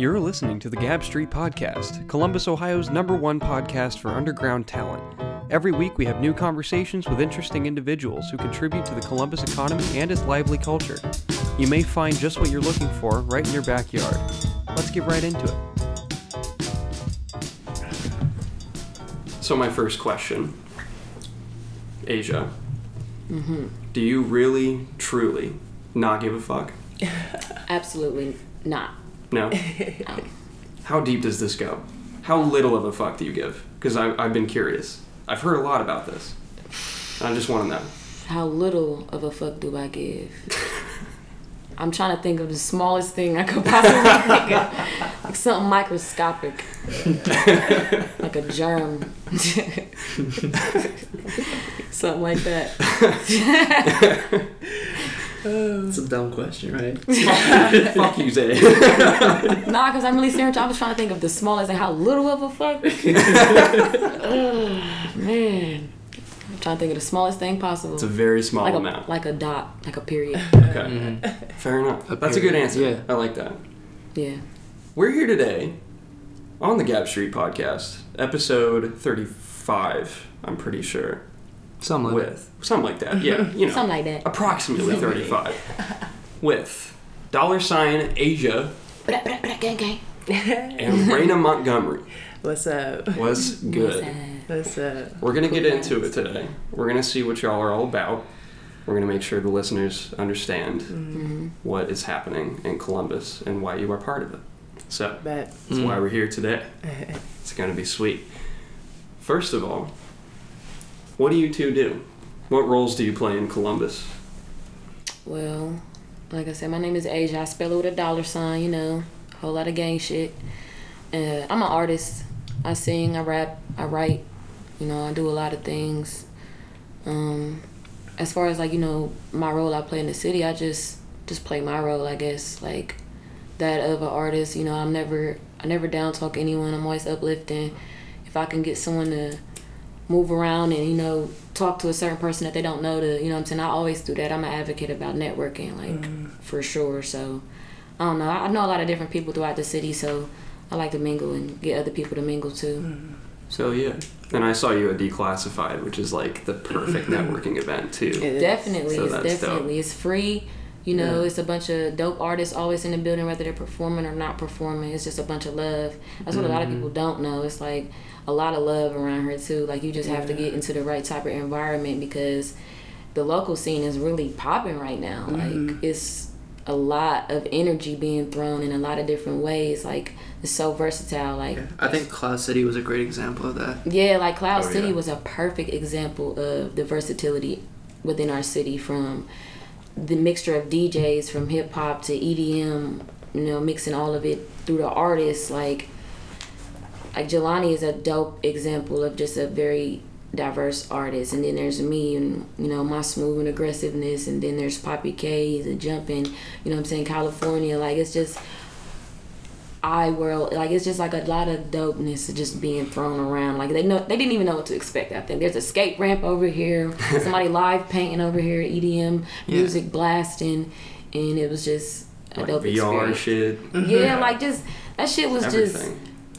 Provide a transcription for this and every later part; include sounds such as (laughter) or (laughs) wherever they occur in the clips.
You're listening to the Gab Street Podcast, Columbus, Ohio's number one podcast for underground talent. Every week, we have new conversations with interesting individuals who contribute to the Columbus economy and its lively culture. You may find just what you're looking for right in your backyard. Let's get right into it. So, my first question Asia, mm-hmm. do you really, truly not give a fuck? (laughs) Absolutely not. No? (laughs) How deep does this go? How little of a fuck do you give? Because I've been curious. I've heard a lot about this. I just want to know. How little of a fuck do I give? (laughs) I'm trying to think of the smallest thing I could possibly (laughs) think of. Like something microscopic. like a germ. something like that. It's a dumb question, right? (laughs) fuck you, Zay. (laughs) Nah, because I'm really serious. I was trying to think of the smallest and how little of a fuck. (laughs) oh, man. I'm trying to think of the smallest thing possible. It's a very small like amount. a like a dot, like a period. okay. Mm-hmm. Fair enough. A That's a good answer. yeah. I like that. Yeah. We're here today on the Gap Street podcast, episode 35, I'm pretty sure. Something like With something like that. Yeah, (laughs) you know. Something like that. approximately 35. With dollar sign Asia and Raina Montgomery. (laughs) What's up? What's good. What's up? We're gonna get into it today. We're gonna see what y'all are all about. We're gonna make sure the listeners understand Mm-hmm. what is happening in Columbus and why you are part of it. So Bet. that's why we're here today. (laughs) It's gonna be sweet. First of all, what do you two do? What roles do you play in Columbus? Well, like I said, my name is Asia. I spell it with a dollar sign, you know, a whole lot of gang shit. Uh, I'm an artist. I sing, I rap, I write. You know, I do a lot of things. Um, as far as like you know, my role I play in the city, I just just play my role, I guess, like that of an artist. You know, I'm never I never down talk anyone. I'm always uplifting. If I can get someone to move around and you know talk to a certain person that they don't know to you know what I'm saying? I always do that. I'm an advocate about networking like for sure. So I don't know. I I know a lot of different people throughout the city so I like to mingle and get other people to mingle too. So yeah, and I saw you at Declassified, which is like the perfect (laughs) networking event too. It is. definitely. So it's that's dope. definitely. It's free. You know Yeah. it's a bunch of dope artists always in the building whether they're performing or not performing. It's just a bunch of love. That's what a lot of Mm-hmm. people don't know. It's like a lot of love around her too. Like you just have to get into the right type of environment because the local scene is really popping right now. Mm-hmm. like it's a lot of energy being thrown in a lot of different ways. Like it's so versatile. Like I think Cloud City was a great example of that. yeah, like Cloud Oh, City yeah. was a perfect example of the versatility within our city from the mixture of DJs from hip hop to EDM, you know, mixing all of it through the artists. Like like Jelani is a dope example of just a very diverse artist. And then there's me and you know my smooth and aggressiveness. And then there's Poppy K the jumping you know what I'm saying California. Like it's just I world like it's just like a lot of dopeness just being thrown around. Like they know they didn't even know what to expect I think. There's a skate ramp over here. (laughs) Somebody live painting over here EDM Yeah. music blasting. And it was just a Like dope VR experience. shit. yeah (laughs) like just that shit was just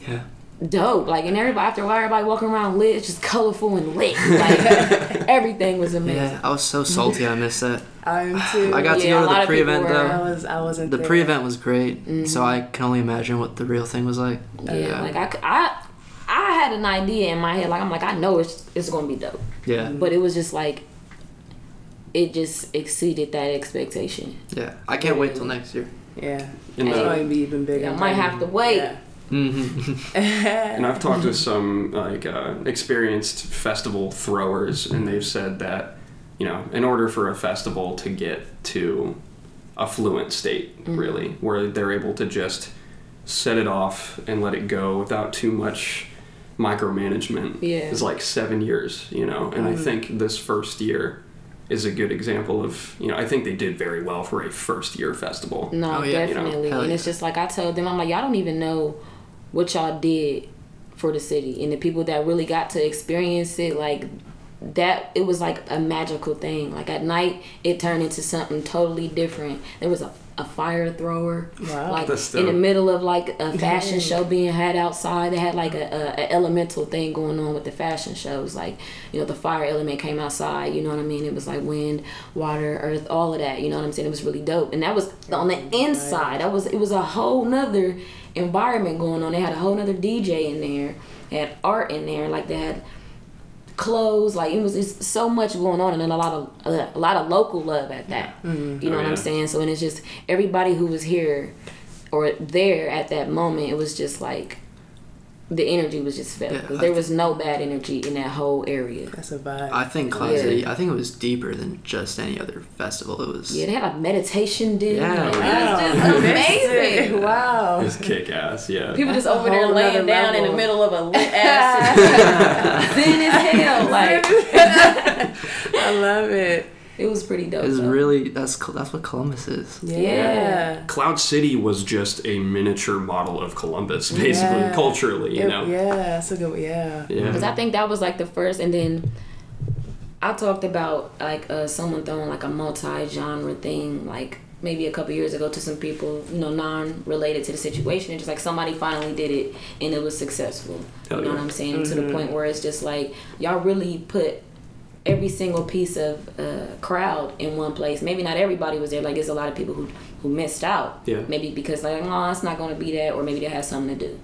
Yeah. Dope. Like, and everybody after a while, everybody walking around lit, it's just colorful and lit. Like, (laughs) everything was amazing. Yeah, I was so salty I missed that. (laughs) I'm too. I got to Yeah, a go to the pre-event were- I though. was. I wasn't. The there. pre-event was great, Mm-hmm. so I can only imagine what the real thing was like. Yeah, like I, c- I, I had an idea in my head. Like, I'm like, I know it's it's gonna be dope, Yeah, but it was just like, it just exceeded that expectation. yeah. I can't wait till next year. Yeah. In It's the- going be even bigger. I might have to wait. Yeah. Mm-hmm. (laughs) And I've talked to some like uh, experienced festival throwers, and they've said that you know, in order for a festival to get to a fluent state, really, where they're able to just set it off and let it go without too much micromanagement, Yeah. is like seven years. You know, and I think this first year is a good example of you know I think they did very well for a first year festival. No, Oh, yeah, you know, definitely. and it's just like I told them, I'm like, y'all don't even know what y'all did for the city, and the people that really got to experience it, like that it was like a magical thing. Like at night, it turned into something totally different. There was a a fire thrower, Wow. like That's in the middle of like a (laughs) fashion Dang. show being had outside. They had like a, a, a elemental thing going on with the fashion shows. Like you know, the fire element came outside. You know what I mean? It was like wind, water, earth, all of that. You know what I'm saying? It was really dope, and that was on the inside. That was it was a whole nother environment going on. They had a whole nother DJ in there. They had art in there. Like they had clothes like it was just so much going on and then a lot of a lot of local love at that mm-hmm. you know Oh, what yeah. i'm saying so and it's just everybody who was here or there at that moment it was just like the energy was just felt Yeah, I there was no bad energy in that whole area That's a vibe. I think Cloud Yeah. City. I think it was deeper than just any other festival. It was. yeah they had a meditation dinner Yeah, like, wow. was just amazing wow. It's kick ass, yeah. People just That's a over there laying nother down in the middle of a (laughs) lit ass (laughs) zen as hell. Like (laughs) I love it. It was pretty dope. It's though. really that's that's what Columbus is. Yeah. Yeah. Cloud City was just a miniature model of Columbus, basically, Yeah. culturally, you It- know? Yeah, that's a good yeah. Yeah. Because I think that was like the first, and then I talked about like uh, someone throwing like a multi-genre thing, like maybe a couple years ago to some people, you know, non-related to the situation, and just like somebody finally did it and it was successful. Hell you know yeah. what I'm saying? To the point where it's just like y'all really put every single piece of uh, crowd in one place. Maybe not everybody was there. Like there's a lot of people who who missed out. Yeah. Maybe because like, oh, it's not going to be that, or maybe they had something to do.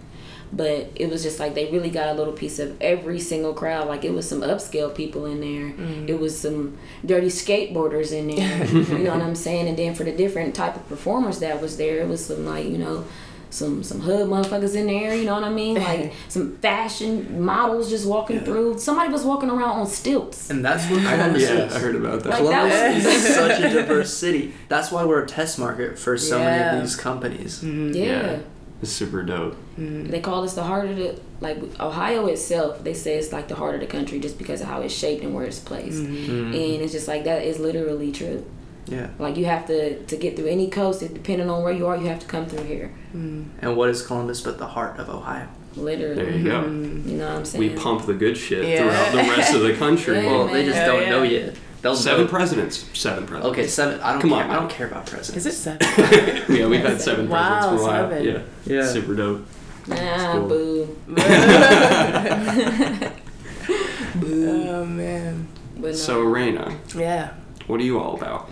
But it was just like they really got a little piece of every single crowd. Like it was some upscale people in there. It was some dirty skateboarders in there. (laughs) you know what I'm saying? And then for the different type of performers that was there, it was some like you know some some hood motherfuckers in there, you know what I mean? (laughs) Like some fashion models just walking through. Somebody was walking around on stilts. And that's what (laughs) Columbus yeah, is. I heard about that. Like, that Columbus was- is (laughs) such a diverse city. That's why we're a test market for so many of these companies. Mm-hmm. Yeah. Yeah. It's super dope. They call this the heart of the like Ohio itself. They say it's like the heart of the country just because of how it's shaped and where it's placed. Mm-hmm. Mm-hmm. And it's just like that is literally true. Yeah. Like you have to to get through any coast, depending on where you are, you have to come through here. Mm. And what is Columbus but the heart of Ohio? Literally. There you go. Mm-hmm. You know what I'm saying? We pump the good shit Yeah. throughout the rest of the country. (laughs) Yeah, Well, they just Hell don't yeah. know yet. They'll Seven know- presidents. Seven presidents. Okay, seven. I don't Come care. on, I don't care about presidents. Is it seven? (laughs) yeah, we've had (laughs) seven Wow, presidents for a while. seven. Yeah. Yeah. Super dope. Nah, cool. boo. oh man. But no. So, Raina, Yeah. what are you all about?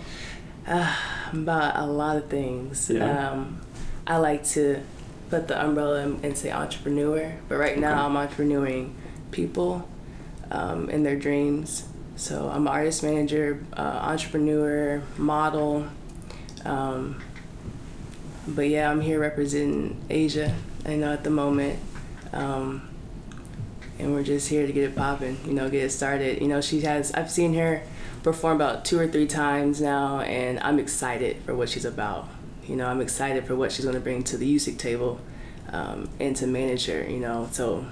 (sighs) I'm about a lot of things. Yeah. Um, I like to put the umbrella and, say entrepreneur, but right now I'm entrepreneuring people um, in their dreams. So I'm an artist manager, uh, entrepreneur, model. Um, but yeah, I'm here representing Asia. I know at the moment. Um, and we're just here to get it popping, you know, get it started. You know, she has, I've seen her perform about two or three times now, and I'm excited for what she's about. You know, I'm excited for what she's going to bring to the music table um, and to manage her, you know. So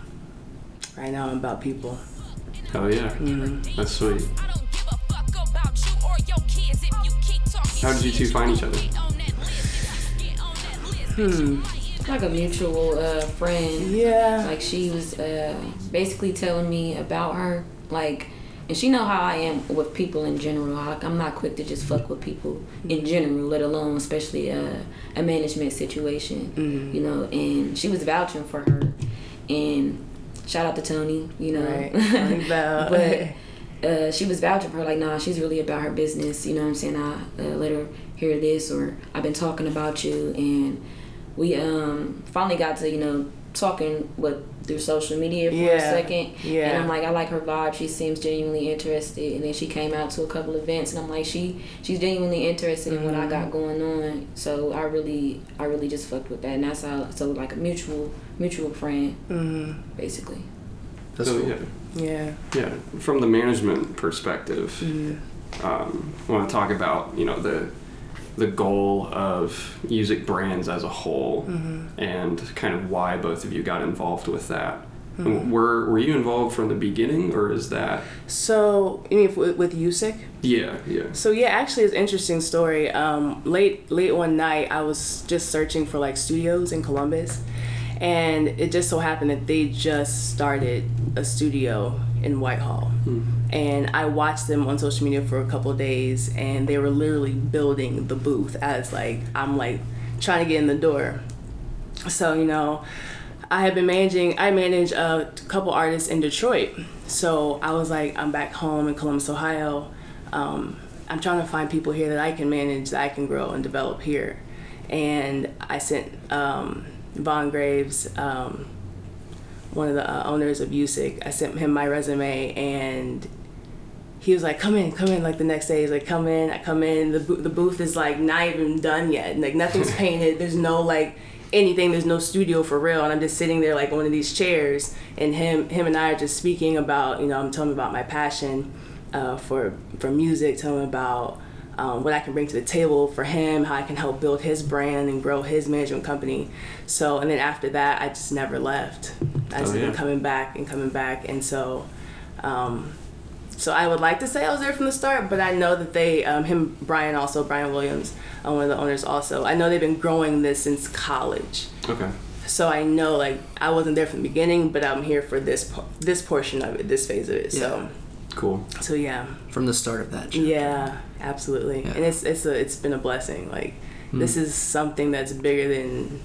right now I'm about people. Oh, yeah. Mm-hmm. That's sweet. I don't give a fuck about you or your kids if you keep talking How did you two find each other? Get on that list, get on that list, Hmm. like a mutual uh, friend. Yeah. Like she was uh, basically telling me about her, like, and she know how I am with people in general. I, I'm not quick to just fuck with people in general, let alone especially uh, a management situation. You know, and she was vouching for her, and shout out to Tony. You know, Right. (laughs) But uh, she was vouching for her, like, nah, she's really about her business. You know what I'm saying? I uh, let her hear this, or I've been talking about you, and we um finally got to you know talking with through social media for a second. Yeah. And I'm like, I like her vibe. She seems genuinely interested. And then she came out to a couple events, and I'm like, she she's genuinely interested in what I Mm-hmm. got going on. So I really I really just fucked with that, and that's how so like a mutual mutual friend hmm basically. That's so, cool. yeah. Yeah. Yeah. From the management perspective, Mm-hmm. um, I want to talk about, you know, the the goal of music brands as a whole Mm-hmm. and kind of why both of you got involved with that. Mm-hmm. Were were you involved from the beginning or is that So, you mean with, with USIC? yeah, yeah. So yeah, actually, it's an interesting story. Um, late late one night, I was just searching for like studios in Columbus, and it just so happened that they just started a studio in Whitehall. And I watched them on social media for a couple days, and they were literally building the booth as like I'm like trying to get in the door. So you know, I have been managing. I manage a couple artists in Detroit. So I was like, I'm back home in Columbus, Ohio. Um, I'm trying to find people here that I can manage, that I can grow and develop here. And I sent um, Vaughn Graves, um, one of the uh, owners of USIC, I sent him my resume and he was like, "Come in, come in." Like the next day, he's like, "Come in." I come in. The the booth is like not even done yet. Like nothing's (laughs) painted. There's no like anything. There's no studio for real. And I'm just sitting there like one of these chairs, and him him and I are just speaking about you know I'm telling him about my passion uh, for for music. Telling him about um, what I can bring to the table for him, how I can help build his brand and grow his management company. So, and then after that, I just never left. I just Oh, yeah. been coming back and coming back, and so. Um, so I would like to say I was there from the start, but I know that they, um, him, Brian also, Brian Williams, uh, one of the owners also. I know they've been growing this since college. Okay. So I know like I wasn't there from the beginning, but I'm here for this po- this portion of it, this phase of it. So Cool. so yeah, From the start of that. chapter. yeah, absolutely. Yeah. And it's it's a it's been a blessing. Like this is something that's bigger than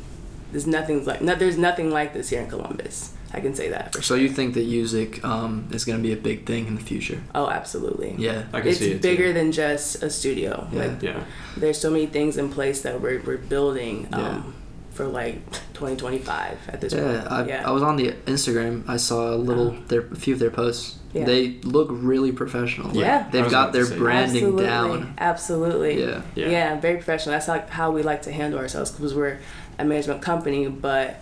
there's nothing like no, there's nothing like this here in Columbus. I can say that for sure. So you think that music um, is going to be a big thing in the future? Oh, absolutely. Yeah. I can it's see it. It's bigger too. than just a studio. Yeah. Like Yeah. there's so many things in place that we're, we're building um, Yeah. for like 2025 at this Yeah, point. I, yeah. I was on the Instagram. I saw a little, Uh-huh. their, a few of their posts. Yeah. They look really professional. Yeah. I they've got their say. branding Absolutely. down. Absolutely. Yeah. Yeah. Yeah, very professional. That's how, how we like to handle ourselves because we're a management company, but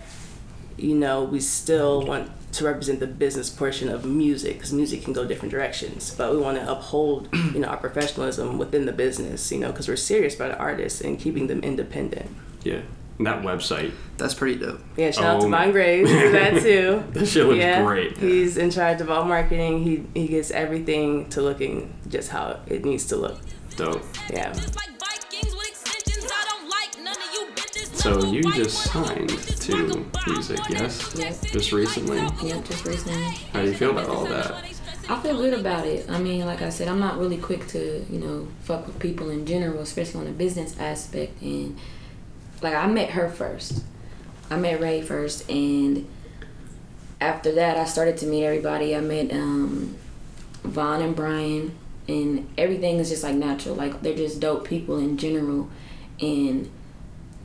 you know, we still want to represent the business portion of music because music can go different directions. But we want to uphold, (clears throat) you know, our professionalism within the business, you know, because we're serious about the artists and keeping them independent. Yeah. And that website. That's pretty dope. Yeah, shout out Oh to my- Vaughn Graves for that (laughs) too. That shit looks yeah, great. He's in charge of all marketing. He he gets everything to looking just how it needs to look. Dope. Yeah. So you just signed to music, yes? Yes. Just recently. Yeah, just recently. How do you feel about all that? I feel good about it. I mean, like I said, I'm not really quick to, you know, fuck with people in general, especially on the business aspect. And like, I met her first. I met Ray first, and after that, I started to meet everybody. I met um, Vaughn and Brian, and everything is just like natural. Like, they're just dope people in general. And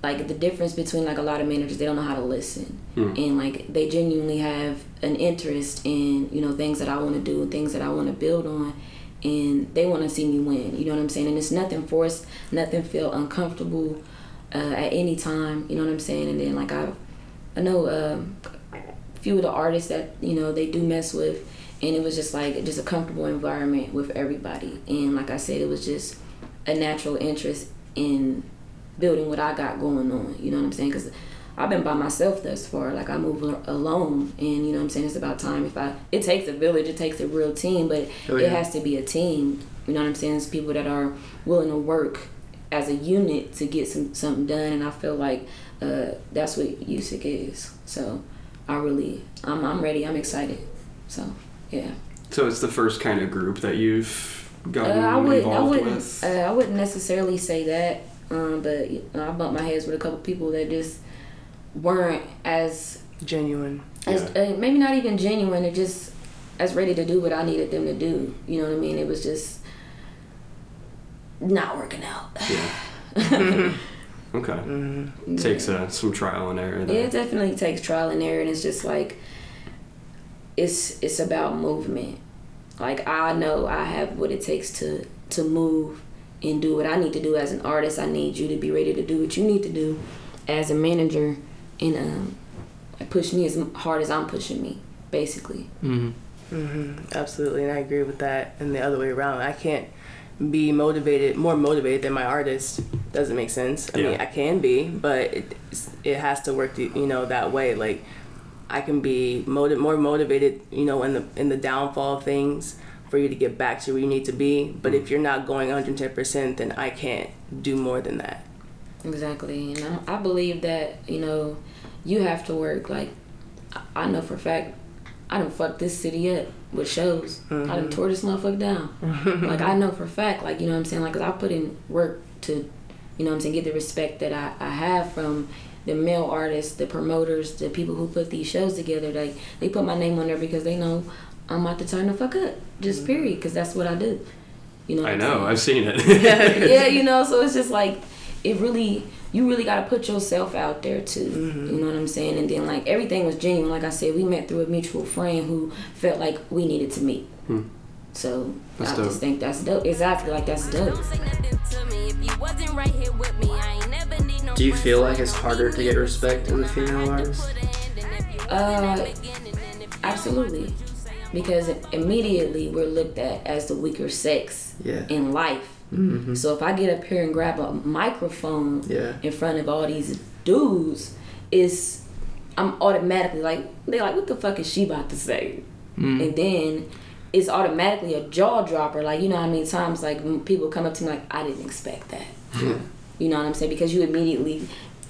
like the difference between like a lot of managers they don't know how to listen. And like they genuinely have an interest in you know things that i want to do things that i want to build on. And they want to see me win you know what i'm saying? And it's nothing forced nothing feel uncomfortable uh, at any time you know what i'm saying? And then like i i know um, a few of the artists that you know they do mess with and it was just like just a comfortable environment with everybody. And like i said it was just a natural interest in building what I got going on. You know what I'm saying? Because I've been by myself thus far. Like I move alone, and you know what I'm saying. It's about time. If I, it takes a village, it takes a real team, but Oh, it has to be a team. You know what I'm saying? It's people that are willing to work as a unit to get some something done, and I feel like uh, that's what USIC is. So I really, I'm, I'm ready. I'm excited. So yeah. So it's the first kind of group that you've Uh, gotten I would, I involved wouldn't, with. uh, I wouldn't necessarily say that, um, but you know, I bumped my heads with a couple people that just weren't as, Genuine. as uh, maybe not even genuine. They're just as ready to do what I needed them to do. You know what I mean? It was just not working out. Yeah. (laughs) okay. Takes uh, some trial and error. Yeah, it definitely takes trial and error, and it's just like it's it's about movement. Like I know I have what it takes to to move and do what I need to do as an artist. I need you to be ready to do what you need to do as a manager, and um, push me as hard as I'm pushing me, basically. hmm Mhm. Absolutely, and I agree with that. And the other way around, I can't be motivated, more motivated than my artist. Doesn't make sense. I mean, I can be, but it it has to work, you know, that way. Like, I can be motiv- more motivated, you know, in the in the downfall of things for you to get back to where you need to be. But if you're not going 110 percent, then I can't do more than that. Exactly, and I, I believe that you know you have to work. Like I- I know for a fact, I done fucked this city up with shows. I Mm-hmm. done tore this motherfucker down. (laughs) like I know for a fact, like you know what I'm saying, like 'cause I put in work to, you know what I'm saying, get the respect that I, I have from the male artists, the promoters, the people who put these shows together. They they put my name on there because they know I'm about to turn the fuck up. Just period, because that's what I do. You know. I know. saying? I've seen it. (laughs) yeah, (laughs) you know, so it's just like it really you really gotta put yourself out there too. Mm-hmm. You know what I'm saying? And then like everything was genuine. Like I said, we met through a mutual friend who felt like we needed to meet. So Hmm. That's I dope. just think that's dope. Exactly, like that's dope. Don't say nothing to me if you wasn't right here with me. I ain't never need no Do you feel like it's harder to get respect as a female artist? Uh, absolutely. Because immediately we're looked at as the weaker sex Yeah. in life. Mm-hmm. So if I get up here and grab a microphone Yeah. in front of all these dudes, it's I'm automatically like they're like, what the fuck is she about to say? Mm. And then it's automatically a jaw dropper. Like you know how many times like people come up to me like I didn't expect that. You know what I'm saying? Because you immediately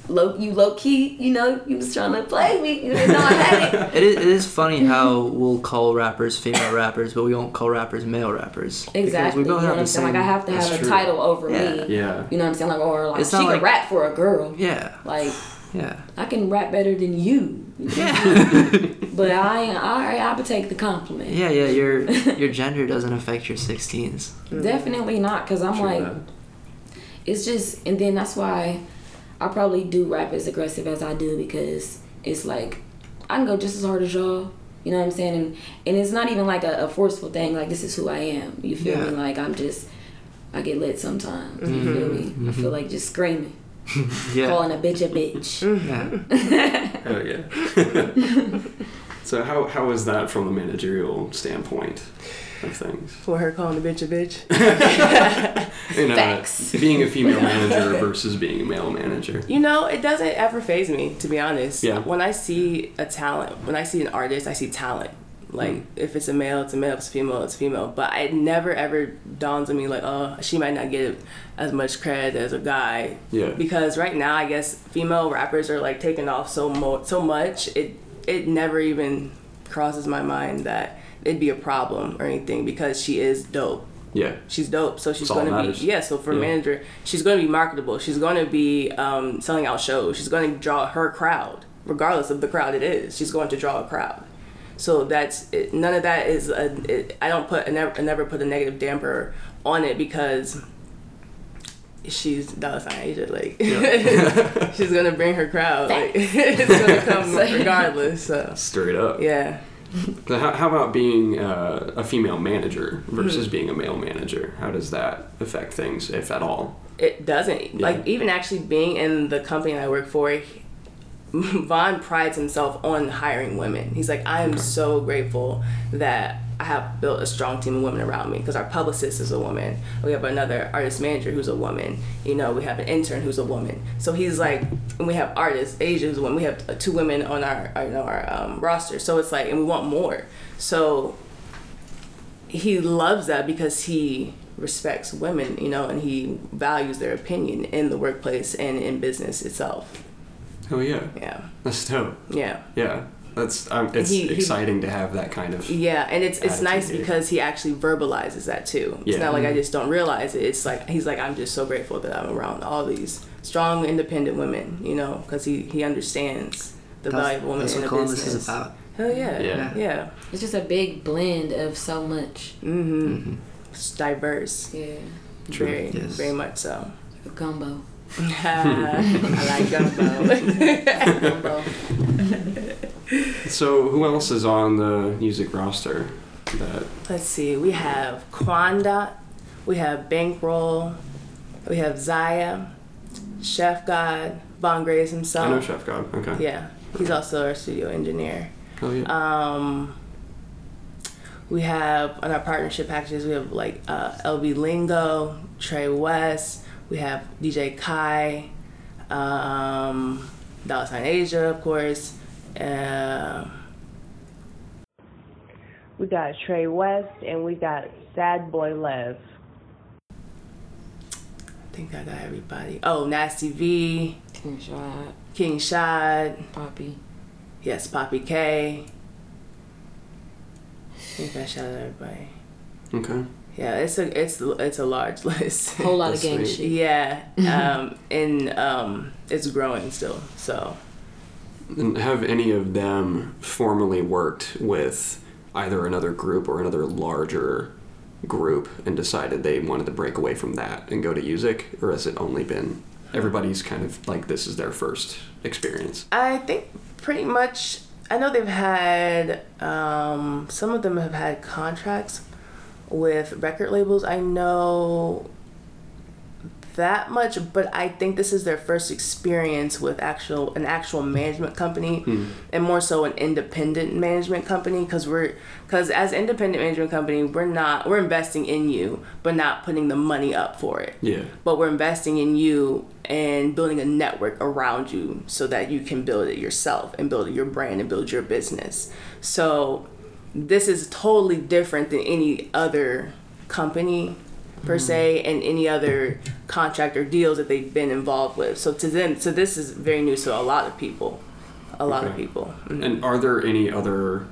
low you low key, you know, you was trying to play me. You didn't know I had it. (laughs) It is, it is funny how we'll call rappers female rappers, but we won't call rappers male rappers. Exactly. we You know both what have I'm saying? same. Like I have to have a true. title over Yeah. me. Yeah. You know what I'm saying? Like or like It's she not can like- rap for a girl. Yeah. Like (sighs) Yeah. I can rap better than you. Yeah. (laughs) But (laughs) I I I would take the compliment. yeah, yeah. Your your gender doesn't affect your 16s. Mm. Definitely not, cause I'm True like, that. it's just, and then that's why I probably do rap as aggressive as I do because it's like I can go just as hard as y'all. You know what I'm saying? And and it's not even like a, a forceful thing. Like this is who I am. You feel Yeah. me? Like I'm just, I get lit sometimes. You mm-hmm. feel me? I mm-hmm. feel like just screaming, (laughs) Yeah. calling a bitch a bitch. (laughs) yeah. (laughs) Oh yeah. so how how is that from a managerial standpoint of things? For her calling a bitch a bitch. You know, Facts. being a female (laughs) manager versus being a male manager. You know, it doesn't ever phase me, to be honest. Yeah. When I see a talent, when I see an artist, I see talent. Like, Mm. if it's a male, it's a male. If it's female, it's female. But it never ever dawns on me like, oh, she might not get as much credit as a guy. Yeah. Because right now, I guess female rappers are like taking off so mo- so much. It it never even crosses my mind that it'd be a problem or anything because she is dope Yeah. she's dope. So she's going to be yeah. So for Yeah. manager, she's going to be marketable. She's going to be um, selling out shows. She's going to draw her crowd, regardless of the crowd it is. She's going to draw a crowd. So that's it, none of that is a. It, I don't put I never, I never put a negative damper on it because she's dollar sign Asia. Like (laughs) she's gonna bring her crowd. Like, (laughs) it's gonna come (laughs) regardless. So Straight up. yeah. How, how about being uh, a female manager versus being a male manager? How does that affect things, if at all? it doesn't like even actually being in the company I work for (laughs) Vaughn prides himself on hiring women. He's like, I am so grateful that I have built a strong team of women around me because our publicist is a woman. We have another artist manager who's a woman. You know, we have an intern who's a woman. So he's like, and we have artists, Asia who's a woman. We have uh, two women on our, know, our um, roster. So it's like, and we want more. So he loves that because he respects women, you know, and he values their opinion in the workplace and in business itself. Oh yeah, Yeah, that's dope. yeah, Yeah, that's um, it's He- he- exciting to have that kind of. yeah, and it's it's nice here. because he actually verbalizes that too. It's Yeah. not like I just don't realize it. It's like he's like I'm just so grateful that I'm around all these strong, independent women, you know, because he he understands the value of a woman that's in what a Columbus business. is about. Hell yeah, Yeah. yeah, It's just a big blend of so much. Mm-hmm. It's diverse, Yeah, True. very Yes. very much so. a gumbo. (laughs) I like gumbo. (laughs) gumbo. (laughs) (laughs) So who else is on the music roster? That Let's see. We have Quandot, we have Bankroll, we have Zaya, Chef God, Vaughn Graves himself. I know Chef God. Okay. Yeah, he's also our studio engineer. Oh yeah. Um, we have on our partnership packages. We have like uh, LB Lingo, Trey West. We have DJ Kai, um, Dollar Sign Asia, of course. Uh, We got Trey West and we got Sad Boy Lev. I think I got everybody. Oh, Nasty V, King Shot, King Shad, Poppy. yes, Poppy K. think I shout out everybody. Okay. Yeah, it's a it's it's a large (laughs) list. A whole lot of That's gang shit. yeah, (laughs) um, and um, it's growing still. So And have any of them formally worked with either another group or another larger group and decided they wanted to break away from that and go to music, or has it only been everybody's kind of like this is their first experience? I think pretty much. I know they've had um, some of them have had contracts with record labels. I know that much, but I think this is their first experience with actual an actual management company, hmm. and more so an independent management company. Because we're because as independent management company, we're not we're investing in you, but not putting the money up for it Yeah. but we're investing in you and building a network around you so that you can build it yourself and build your brand and build your business. So this is totally different than any other company per mm. se and any other contract or deals that they've been involved with. So to them, so this is very new to a lot of people. A lot of Okay. people. Mm-hmm. And are there any other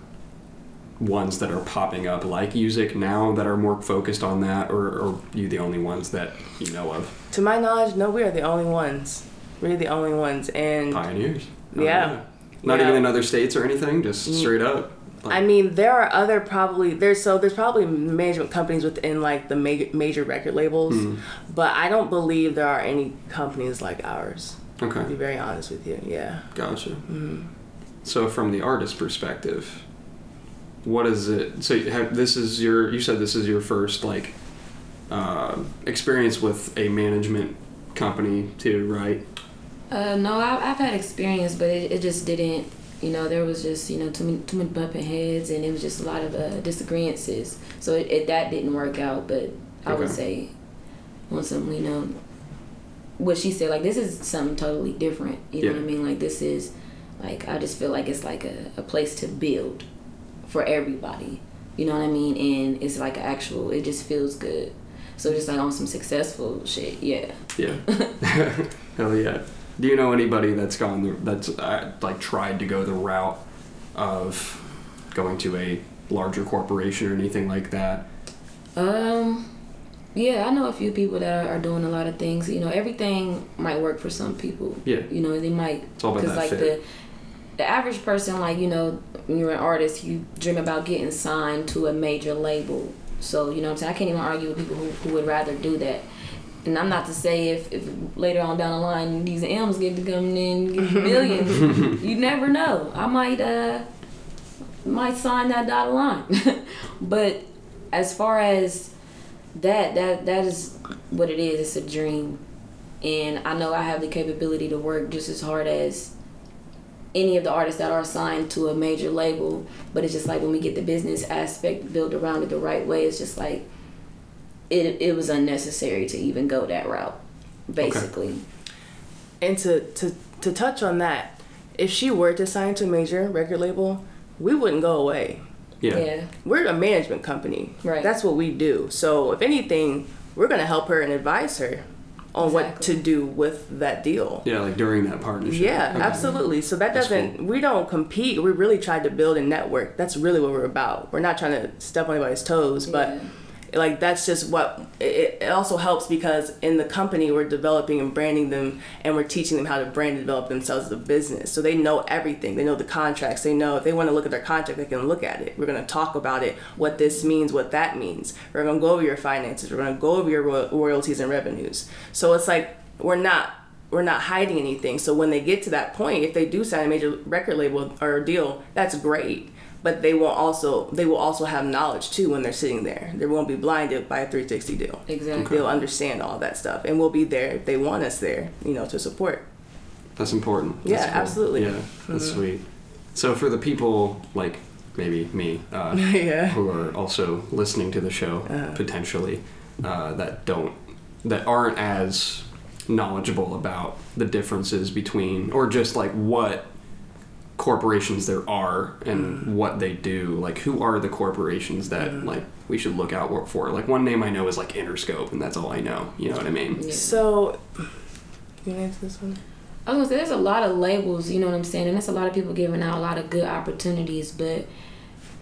ones that are popping up like music now that are more focused on that, or, or are you the only ones that you know of? To my knowledge, no, we are the only ones. We're the only ones. And Pioneers. Oh, Yeah. Not Yeah. even in other states or anything, just straight up. Like, I mean, there are other probably there's so there's probably management companies within like the major major record labels, Hmm. but I don't believe there are any companies like ours. Okay. To be very honest with you, yeah. gotcha. Mm-hmm. So, from the artist perspective, what is it? So, have, this is your. You said this is your first like uh, experience with a management company too, right? Uh, no, I, I've had experience, but it, it just didn't. You know, there was just you know too many too many bumping heads, and it was just a lot of uh, disagreements. So it, it that didn't work out. But I would say, on some you know, what she said, like this is something totally different. You know what I mean? Like this is, like I just feel like it's like a, a place to build, for everybody. You know what I mean? And it's like actual. It just feels good. So just like on some successful shit, yeah. Yeah. (laughs) (laughs) Hell yeah. Do you know anybody that's gone the, that's uh, like tried to go the route of going to a larger corporation or anything like that? Um, yeah, I know a few people that are, are doing a lot of things. You know, everything might work for some people. Yeah. You know, they might. It's all about that like fit. the the average person, like you know, when you're an artist, you dream about getting signed to a major label. So you know, what I'm saying I can't even argue with people who, who would rather do that. And I'm not to say if, if later on down the line these M's get to coming in get (laughs) millions, (laughs) you never know. I might uh might sign that dotted line. (laughs) but as far as that that that is what it is. It's a dream, and I know I have the capability to work just as hard as any of the artists that are signed to a major label. But it's just like when we get the business aspect built around it the right way, it's just like it it was unnecessary to even go that route. Basically, And to, to to touch on that, if she were to sign to a major record label, we wouldn't go away. Yeah. yeah. We're a management company. Right. That's what we do. So if anything, we're gonna help her and advise her on what to do with that deal. Yeah, like during that partnership. Yeah, Okay. absolutely. So that That's doesn't we don't compete. We really tried to build a network. That's really what we're about. We're not trying to step on anybody's toes, but Yeah. Like that's just what it, it also helps because in the company we're developing and branding them and we're teaching them how to brand and develop themselves as a business. So they know everything. They know the contracts. They know if they want to look at their contract, they can look at it. We're going to talk about it, what this means, what that means. We're going to go over your finances. We're going to go over your roy- royalties and revenues. So it's like we're not we're not hiding anything. So when they get to that point, if they do sign a major record label or deal, that's great. But they will also they will also have knowledge too when they're sitting there. They won't be blinded by a 360 deal. Exactly. They'll understand all that stuff, and we'll be there if they want us there, you know, to support. That's important. Yeah, cool. absolutely. Yeah, that's sweet. So for the people like maybe me uh, (laughs) yeah. who are also listening to the show potentially uh, that don't that aren't as knowledgeable about the differences between or just like what corporations there are and mm. what they do like who are the corporations that mm. like we should look out for? Like one name i know is like interscope and that's all i know. You know what i mean? Yeah. So, you answer this one. I was gonna say there's a lot of labels, you know what I'm saying, and there's a lot of people giving out a lot of good opportunities, but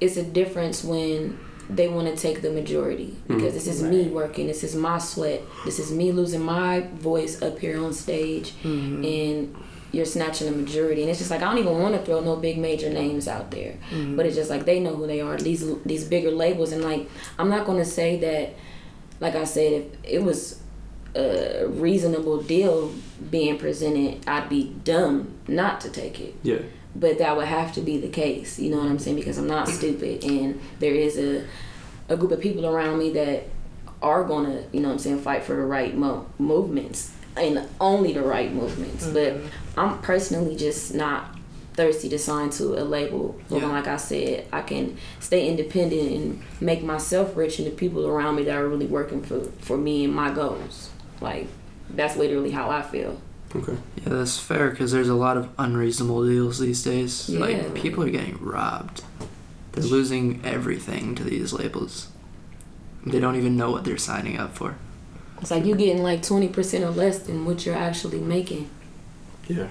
it's a difference when they want to take the majority. Mm-hmm. Because this is me working, this is my sweat, this is me losing my voice up here on stage, mm-hmm. and you're snatching the majority. And it's just like I don't even want to throw no big major names out there, mm-hmm. but it's just like they know who they are. These these bigger labels, and like I'm not gonna say that. Like I said, if it was a reasonable deal being presented, I'd be dumb not to take it Yeah. but that would have to be the case you know what i'm saying because i'm not stupid and there is a a group of people around me that are gonna you know what i'm saying fight for the right mo- movements and only the right movements but mm-hmm. I'm personally just not thirsty to sign to a label but Yeah. like i said i can stay independent and make myself rich and the people around me that are really working for for me and my goals like that's literally how i feel Okay. Yeah, that's fair because there's a lot of unreasonable deals these days. Yeah. Like people are getting robbed. They're losing everything to these labels. They don't even know what they're signing up for. it's like you're getting like 20% or less than what you're actually making Yeah.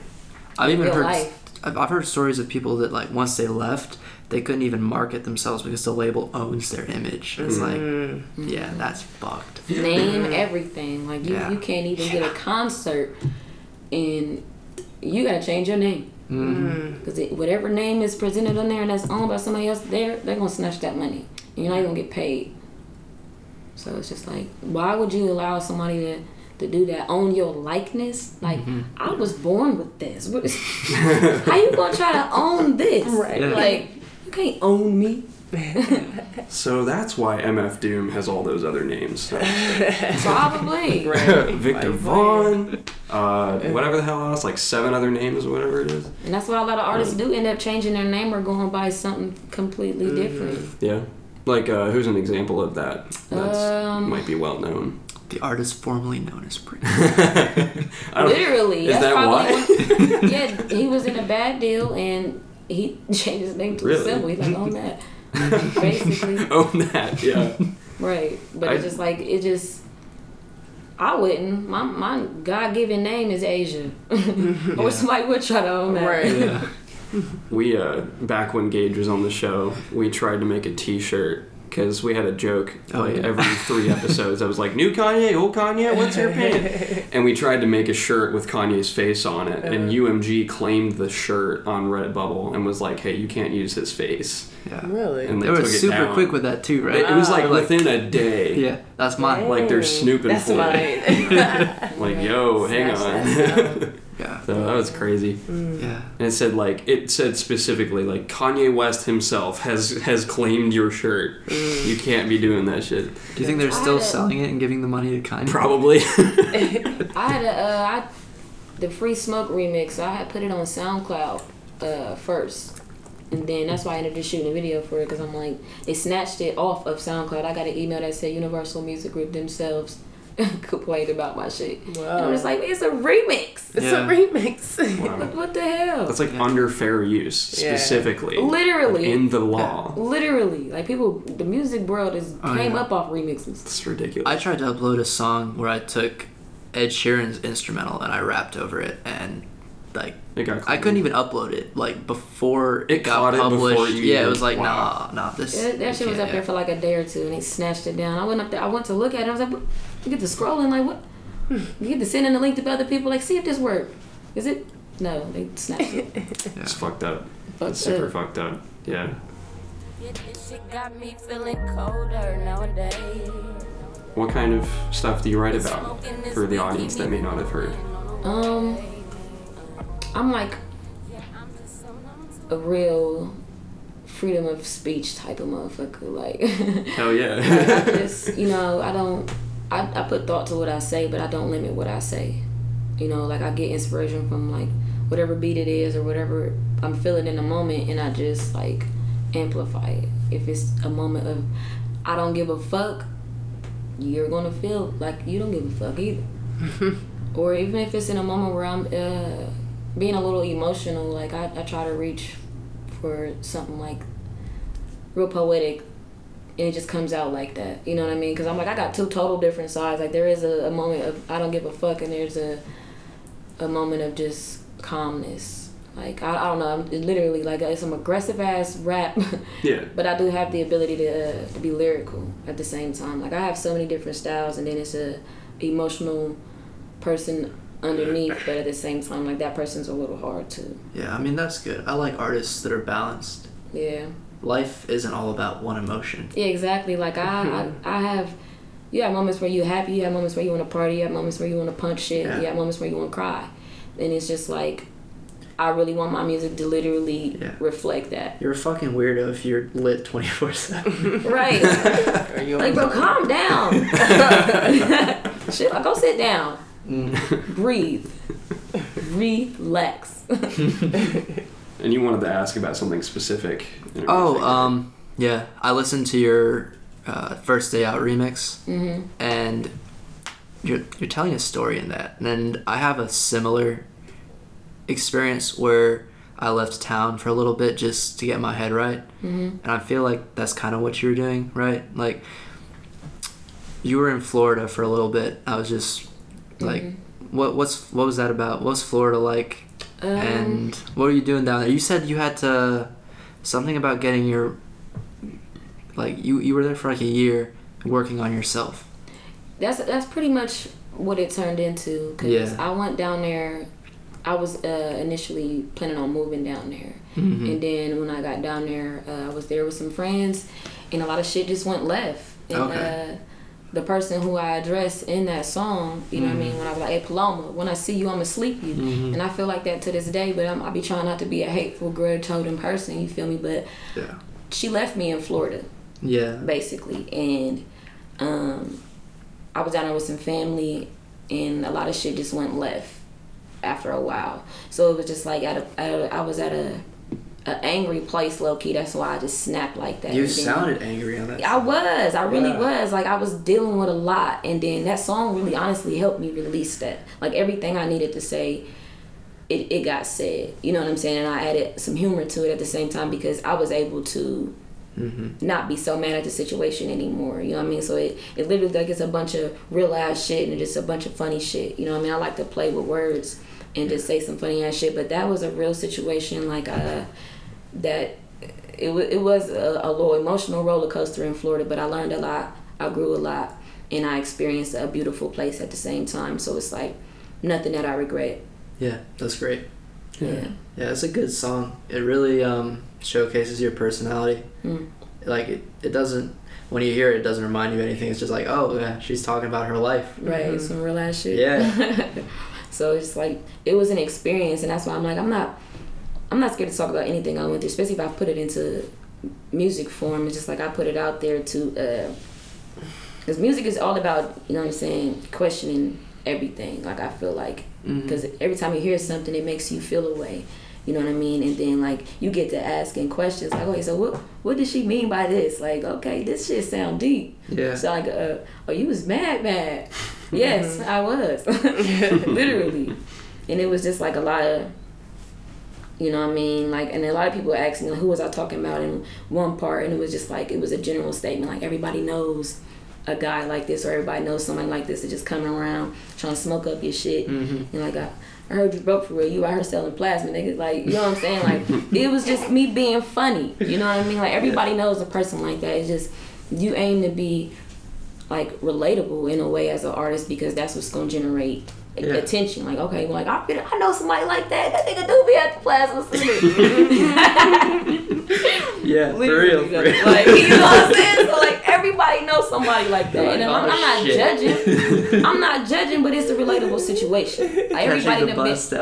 I've even real heard life. I've, I've heard stories of people that like once they left, they couldn't even market themselves because the label owns their image. It's mm. like, mm. yeah, that's fucked. name everything. Like you, Yeah. you can't even get a concert, and you gotta change your name Mm-hmm. Mm. because whatever name is presented on there and that's owned by somebody else, they're they're gonna snatch that money. And you're not even gonna get paid. So it's just like, why would you allow somebody to? To do that, own your likeness. Like I was born with this. What is, how you gonna try to own this? Right. Yeah. Like you can't own me. (laughs) So that's why MF Doom has all those other names. Probably. (laughs) (laughs) Victor Vaughn, uh, whatever the hell else, like seven other names or whatever it is. And that's what a lot of artists do end up changing their name or going by something completely different. Yeah. Like, uh, who's an example of that? That's Um, might be well known. The artist formerly known as Prince. (laughs) Literally. Is that's that probably why? One, (laughs) yeah, he was in a bad deal and he (laughs) changed his name to Really? a symbol. He's like, on that. Basically. Own that, yeah. Right. But I- it's just like, it just. I wouldn't. My my God given name is Asia. or somebody would try to own that. Right. yeah. We, uh, back when Gage was on the show, we tried to make a t shirt because we had a joke Oh, like yeah. every three (laughs) episodes. I was like, new Kanye, old Kanye, what's your (laughs) pant? And we tried to make a shirt with Kanye's face on it. And uh. UMG claimed the shirt on Redbubble and was like, hey, you can't use his face. Yeah. Really? And they, They were took it super down. quick with that too, right? It, it was ah. like Like- within a day. (laughs) Yeah, that's mine. Like they're snooping That's for it. mine. Like, yo, hang Snatch on. Yeah. so that was crazy. Yeah. And it said like it said specifically like Kanye West himself has has claimed your shirt. You can't be doing that shit. Do you think they're I still had a- selling it and giving the money to Kanye? Probably. (laughs) (laughs) I had a, uh, I, the Free Smoke remix. I had put it on SoundCloud uh, first, and then that's why I ended up just shooting a video for it because I'm like, they snatched it off of SoundCloud. I got an email that said Universal Music Group themselves (laughs) complained about my shit. And I'm just like, it's a remix. It's Yeah. a remix. (laughs) Wow. What the hell? That's like under fair use Yeah. specifically. Literally. In the law. Literally, like people, the music world is Oh, came yeah. up off remixes. It's ridiculous. I tried to upload a song where I took Ed Sheeran's instrumental and I rapped over it, and like It got I couldn't even upload it like before It it, got caught it published. you yeah, it was like wow. nah, nah. This That, that shit was can't, up there for like a day or two, and he snatched it down. I went up there. I went to look at it. I was like, what? You get to scrolling, like what? You get to sending the link to other people, like see if this work. Is it? No, they snatched it. (laughs) It's fucked up. Fucked It's super up. fucked up. Yeah. Yeah, this shit got me feeling colder nowadays. What kind of stuff do you write about for the audience that may not have heard? Um, I'm like a real freedom of speech type of motherfucker. Like, (laughs) Hell I yeah. (laughs) just, you know, I don't, I, I put thought to what I say, but I don't limit what I say. You know, like I get inspiration from like whatever beat it is or whatever I'm feeling in the moment, and I just like amplify it. If it's a moment of I don't give a fuck, you're gonna feel like you don't give a fuck either. (laughs) or even if it's in a moment where I'm uh, being a little emotional, like I, I try to reach for something like real poetic and it just comes out like that. You know what I mean? Because I'm like, I got two total different sides. Like there is a, a moment of I don't give a fuck, and there's a a moment of just calmness. Like I, I don't know, I'm literally like it's some aggressive ass rap, (laughs) Yeah. but I do have the ability to uh, to be lyrical at the same time. Like I have so many different styles, and then it's a emotional person underneath, but at the same time, like that person's a little hard too. Yeah, I mean that's good. I like artists that are balanced. Yeah. Life isn't all about one emotion. Yeah, exactly. Like I, I, mm-hmm. I have. You have moments where you're happy. You have moments where you want to party. You have moments where you want to punch shit. Yeah. You have moments where you want to cry. And it's just like, I really want my music to literally Yeah. reflect that. You're a fucking weirdo if you're lit 24 7. (laughs) Right. (laughs) Are you like, bro, calm down. (laughs) shit, like, go sit down. (laughs) Breathe. Relax. (laughs) And you wanted to ask about something specific. Oh, um, yeah. I listened to your uh, first day out remix, hmm and you're you're telling a story in that. And I have a similar experience where I left town for a little bit just to get my head right, hmm and I feel like that's kind of what you were doing, right? Like you were in Florida for a little bit. I was just like, what what's what was that about? What was Florida like? Um, and what were you doing down there? You said you had to something about getting your like you you were there for like a year working on yourself. that's that's pretty much what it turned into. Cause Yeah. I went down there. I was uh, initially planning on moving down there, Mhm. and then when I got down there, uh, I was there with some friends, and a lot of shit just went left. And Okay. uh, the person who I address in that song, you know what I mean, when I was like, "Hey Paloma, when I see you, I'ma sleep you," Mhm. and I feel like that to this day. But I'm, I be trying not to be a hateful, grudge-holding person. You feel me? But Yeah. she left me in Florida Yeah. basically. And um, I was down there with some family, and a lot of shit just went left after a while. So it was just like at a, at a I was at a, a angry place, low key. That's why I just snapped like that. You then- sounded angry on that. I was. I really Yeah. was. Like I was dealing with a lot, and then that song really, honestly, helped me release that. Like everything I needed to say, it, it got said. You know what I'm saying? And I added some humor to it at the same time because I was able to Mm-hmm. not be so mad at the situation anymore. You know what I mean? So it, it literally like it's a bunch of real ass shit and just a bunch of funny shit. You know what I mean? I like to play with words and just say some funny ass shit. But that was a real situation like uh that it, wa- it was a, a little emotional roller coaster in Florida, but I learned a lot. I grew a lot and I experienced a beautiful place at the same time. So it's like nothing that I regret. Yeah, that's great. Yeah. Yeah, it's a good song. It really um, showcases your personality. Mm. Like it, it doesn't when you hear it, it doesn't remind you of anything. It's just like, oh yeah, she's talking about her life. Right, some real ass shit. Yeah. (laughs) so it's like it was an experience, and that's why I'm like I'm not, I'm not scared to talk about anything I went through, especially if I put it into music form. It's just like I put it out there to, because music is all about you know what I'm saying, questioning everything. Like I feel like because every time you hear something, it makes you feel a way. You know what I mean? And then like you get to asking questions like, okay, so what what did she mean by this? Like, okay, this shit sound deep. Yeah. So like, uh, oh, you was mad, mad. (laughs) Yes, I was, (laughs) (laughs) literally, and it was just like a lot of, you know what I mean, like, and a lot of people asked me like, who was I talking about in one part, and it was just like it was a general statement, like everybody knows a guy like this, or everybody knows somebody like this that just coming around trying to smoke up your shit, Mhm. and like I. I heard you broke for real. You out here selling plasma, niggas. Like, you know what I'm saying? Like, (laughs) it was just me being funny. You know what I mean? Like, everybody knows a person like that. It's just you aim to be like relatable in a way as an artist because that's what's gonna generate Yeah. attention. Like, okay, well, like I, feel- I know somebody like that. That nigga do be at the plasma center. (laughs) Yeah, for real. For real. like you know what I'm (laughs) saying? So like everybody knows somebody like that, You're and like, I'm, "Oh, I'm not shit." judging. (laughs) I'm not judging, but it's a relatable situation. Like everybody Catching that been, bus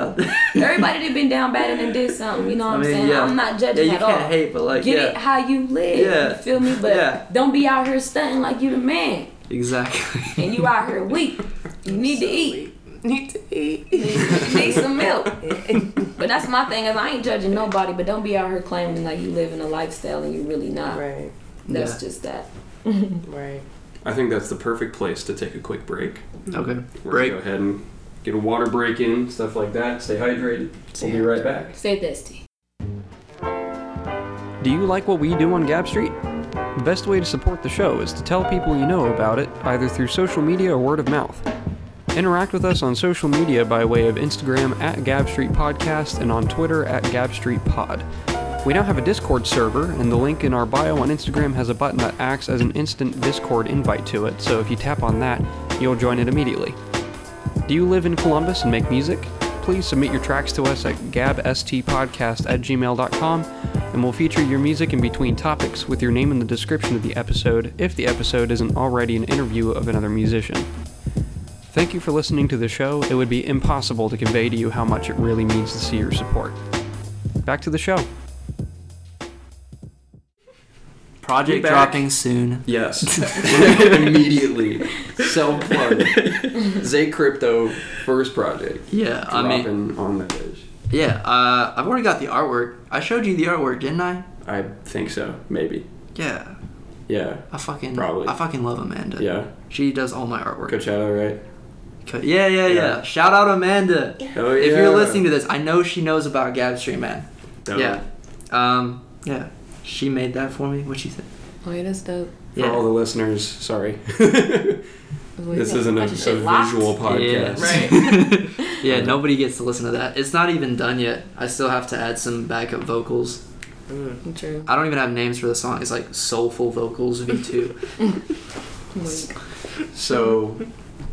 everybody that been down bad and then did something. You know what I I'm mean, saying? yeah. I'm not judging yeah, judging you at can't all. hate, but like, Get yeah, it how you live. Yeah. You feel me? But Yeah. don't be out here stunting like you the man, exactly. and you out here weak. You need to eat. Need to eat. (laughs) need some milk. (laughs) But that's my thing is I ain't judging nobody, but don't be out here claiming like you living a lifestyle and you're really not. Right. That's Yeah. just that. (laughs) Right. I think that's the perfect place to take a quick break. Mm-hmm. okay. We're Break. go ahead and get a water break in, stuff like that. Stay hydrated. We'll be right back. Stay thirsty. Do you like what we do on Gab Street? The best way to support the show is to tell people you know about it, either through social media or word of mouth. Interact with us on social media by way of Instagram at Gab Street Podcast and on Twitter at Gab Street Pod. We now have a Discord server, and the link in our bio on Instagram has a button that acts as an instant Discord invite to it, so if you tap on that, you'll join it immediately. Do you live in Columbus and make music? Please submit your tracks to us at gabstpodcast at gmail.com, and we'll feature your music in between topics with your name in the description of the episode if the episode isn't already an interview of another musician. Thank you for listening to the show. It would be impossible to convey to you how much it really means to see your support. Back to the show. Project back. dropping soon. Yes. (laughs) (laughs) Immediately. Self plug. (laughs) Zay Crypto first project. Yeah, I mean, Dropping on the edge. yeah. Uh, I've already got the artwork. I showed you the artwork, didn't I? I think so. Maybe. Yeah. Yeah. I fucking Probably. I fucking love Amanda. Yeah. She does all my artwork. Coachella, right? Co- Yeah, yeah, yeah, Yeah. Shout out Amanda. Oh, If yeah. you're listening to this, I know she knows about Gab Street, man. Dope. Yeah. Um. Yeah. She made that for me. What she said. Oh yeah, that's dope. For Yeah. all the listeners, sorry. (laughs) This isn't a, a bunch locked. visual podcast. (laughs) Right. yeah. Nobody gets to listen to that. It's not even done yet. I still have to add some backup vocals. True. I don't even have names for the song. It's like Soulful Vocals V2. (laughs) So,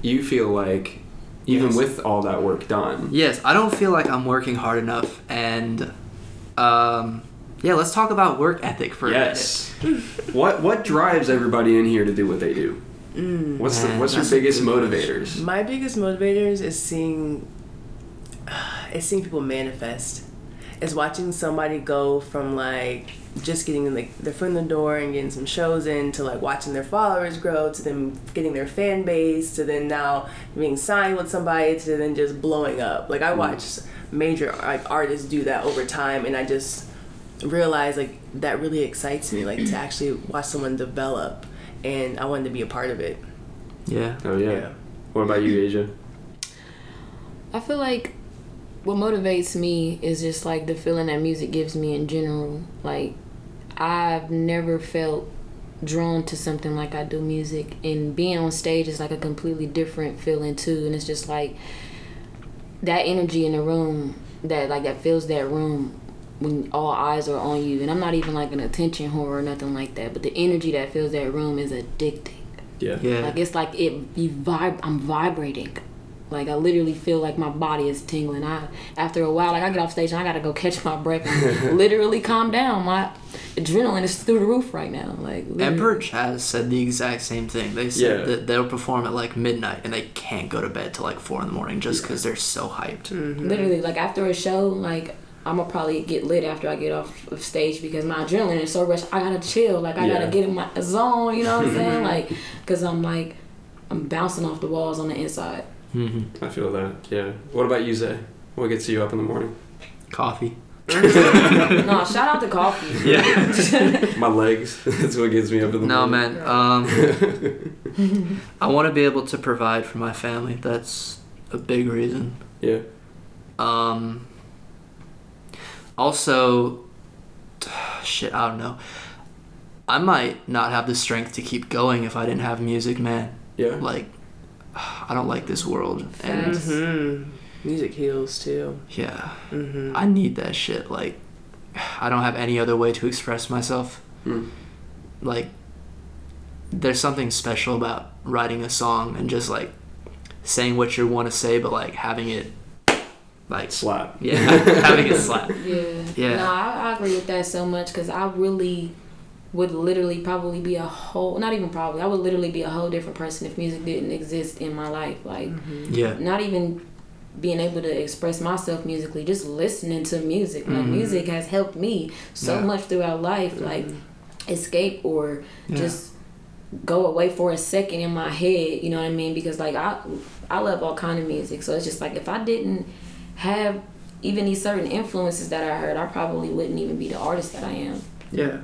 you feel like, even Yes. with all that work done, yes, I don't feel like I'm working hard enough. And, um, yeah, let's talk about work ethic for yes. what what drives everybody in here to do what they do? What's the, what's your biggest good motivators? My biggest motivators is seeing is seeing people manifest. Is watching somebody go from like just getting like their foot in the door and getting some shows in to like watching their followers grow to them getting their fan base to then now being signed with somebody to then just blowing up. Like I mm-hmm. watch major like artists do that over time and I just realize like that really excites me like to actually watch someone develop and I wanted to be a part of it. it. Yeah. Oh yeah. Yeah. What about you, Asia? I feel like what motivates me is just like the feeling that music gives me in general. Like I've never felt drawn to something like I do music and being on stage is like a completely different feeling too and it's just like that energy in the room that like that fills that room when all eyes are on you and I'm not even like an attention whore or nothing like that but the energy that fills that room is addicting Yeah. Yeah. like it's like it you vibe I'm vibrating. Like I literally feel like my body is tingling. I after a while, like I get off stage and I gotta go (laughs) catch my breath and (laughs) literally calm down. My adrenaline is through the roof right now. Like literally. Emperor Chaz said the exact same thing. They said Yeah. that they'll perform at like midnight and they can't go to bed till like four in the morning just because they're so hyped. Mm-hmm. literally like after a show, like I'm gonna probably get lit after I get off of stage because my adrenaline is so rushed. I gotta chill. Like I Yeah. gotta get in my zone. You know what I'm saying? (laughs) Like because I'm like I'm bouncing off the walls on the inside. I feel that. Yeah. What about you, Zay? What gets you up in the morning? Coffee. (laughs) no, shout out to coffee. (laughs) Yeah. (laughs) My legs. That's what gets me up in the No, morning. No, man. Um, I want to be able to provide for my family. That's a big reason. Yeah. Um, also, (sighs) shit, I don't know. I might not have the strength to keep going if I didn't have music, man. Yeah. Like, I don't like this world. And Facts. hmm Music heals too. yeah, hmm I need that shit. Like, I don't have any other way to express myself. Mm. Like, there's something special about writing a song and just like saying what you want to say, but like having it, like, Slap. yeah, having it (laughs) slap. Yeah. Yeah. No, I, I agree with that so much because I really would literally probably be a whole, not even probably, I would literally be a whole different person if music didn't exist in my life. Like, mm-hmm. Yeah. not even being able to express myself musically, just listening to music. Like, mm-hmm. music has helped me so Yeah. much throughout life. Mm-hmm. Like, escape or just go away for a second in my head you know what i mean because like i i love all kind of music so it's just like if i didn't have even these certain influences that i heard i probably wouldn't even be the artist that i am Yeah.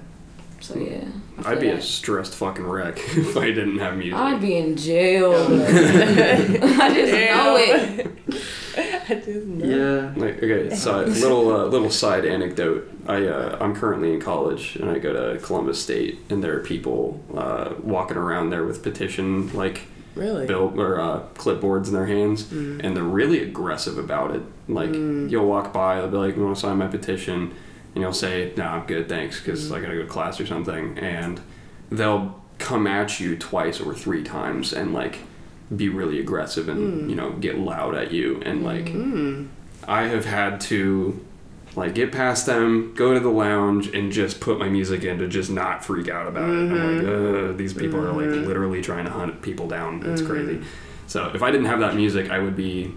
So yeah I I'd feel be a stressed fucking wreck (laughs) if I didn't have music. i'd be in jail (laughs) i just know it (laughs) I just know. Yeah. Like okay, so little uh, little side anecdote. I uh, I'm currently in college and I go to Columbus State and there are people uh, walking around there with petition like Really? bill or uh, clipboards in their hands, and they're really aggressive about it. Like you'll walk by, they'll be like, "You want to sign my petition?" And you'll say, "No, I'm good, thanks," because I gotta go to class or something. And they'll come at you twice or three times and like be really aggressive and hmm. you know get loud at you and like hmm. I have had to like get past them, go to the lounge, and just put my music in to just not freak out about it. I'm like, uh, these people are like mm-hmm. literally trying to hunt people down. It's crazy. Mm-hmm. So if I didn't have that music, I would be,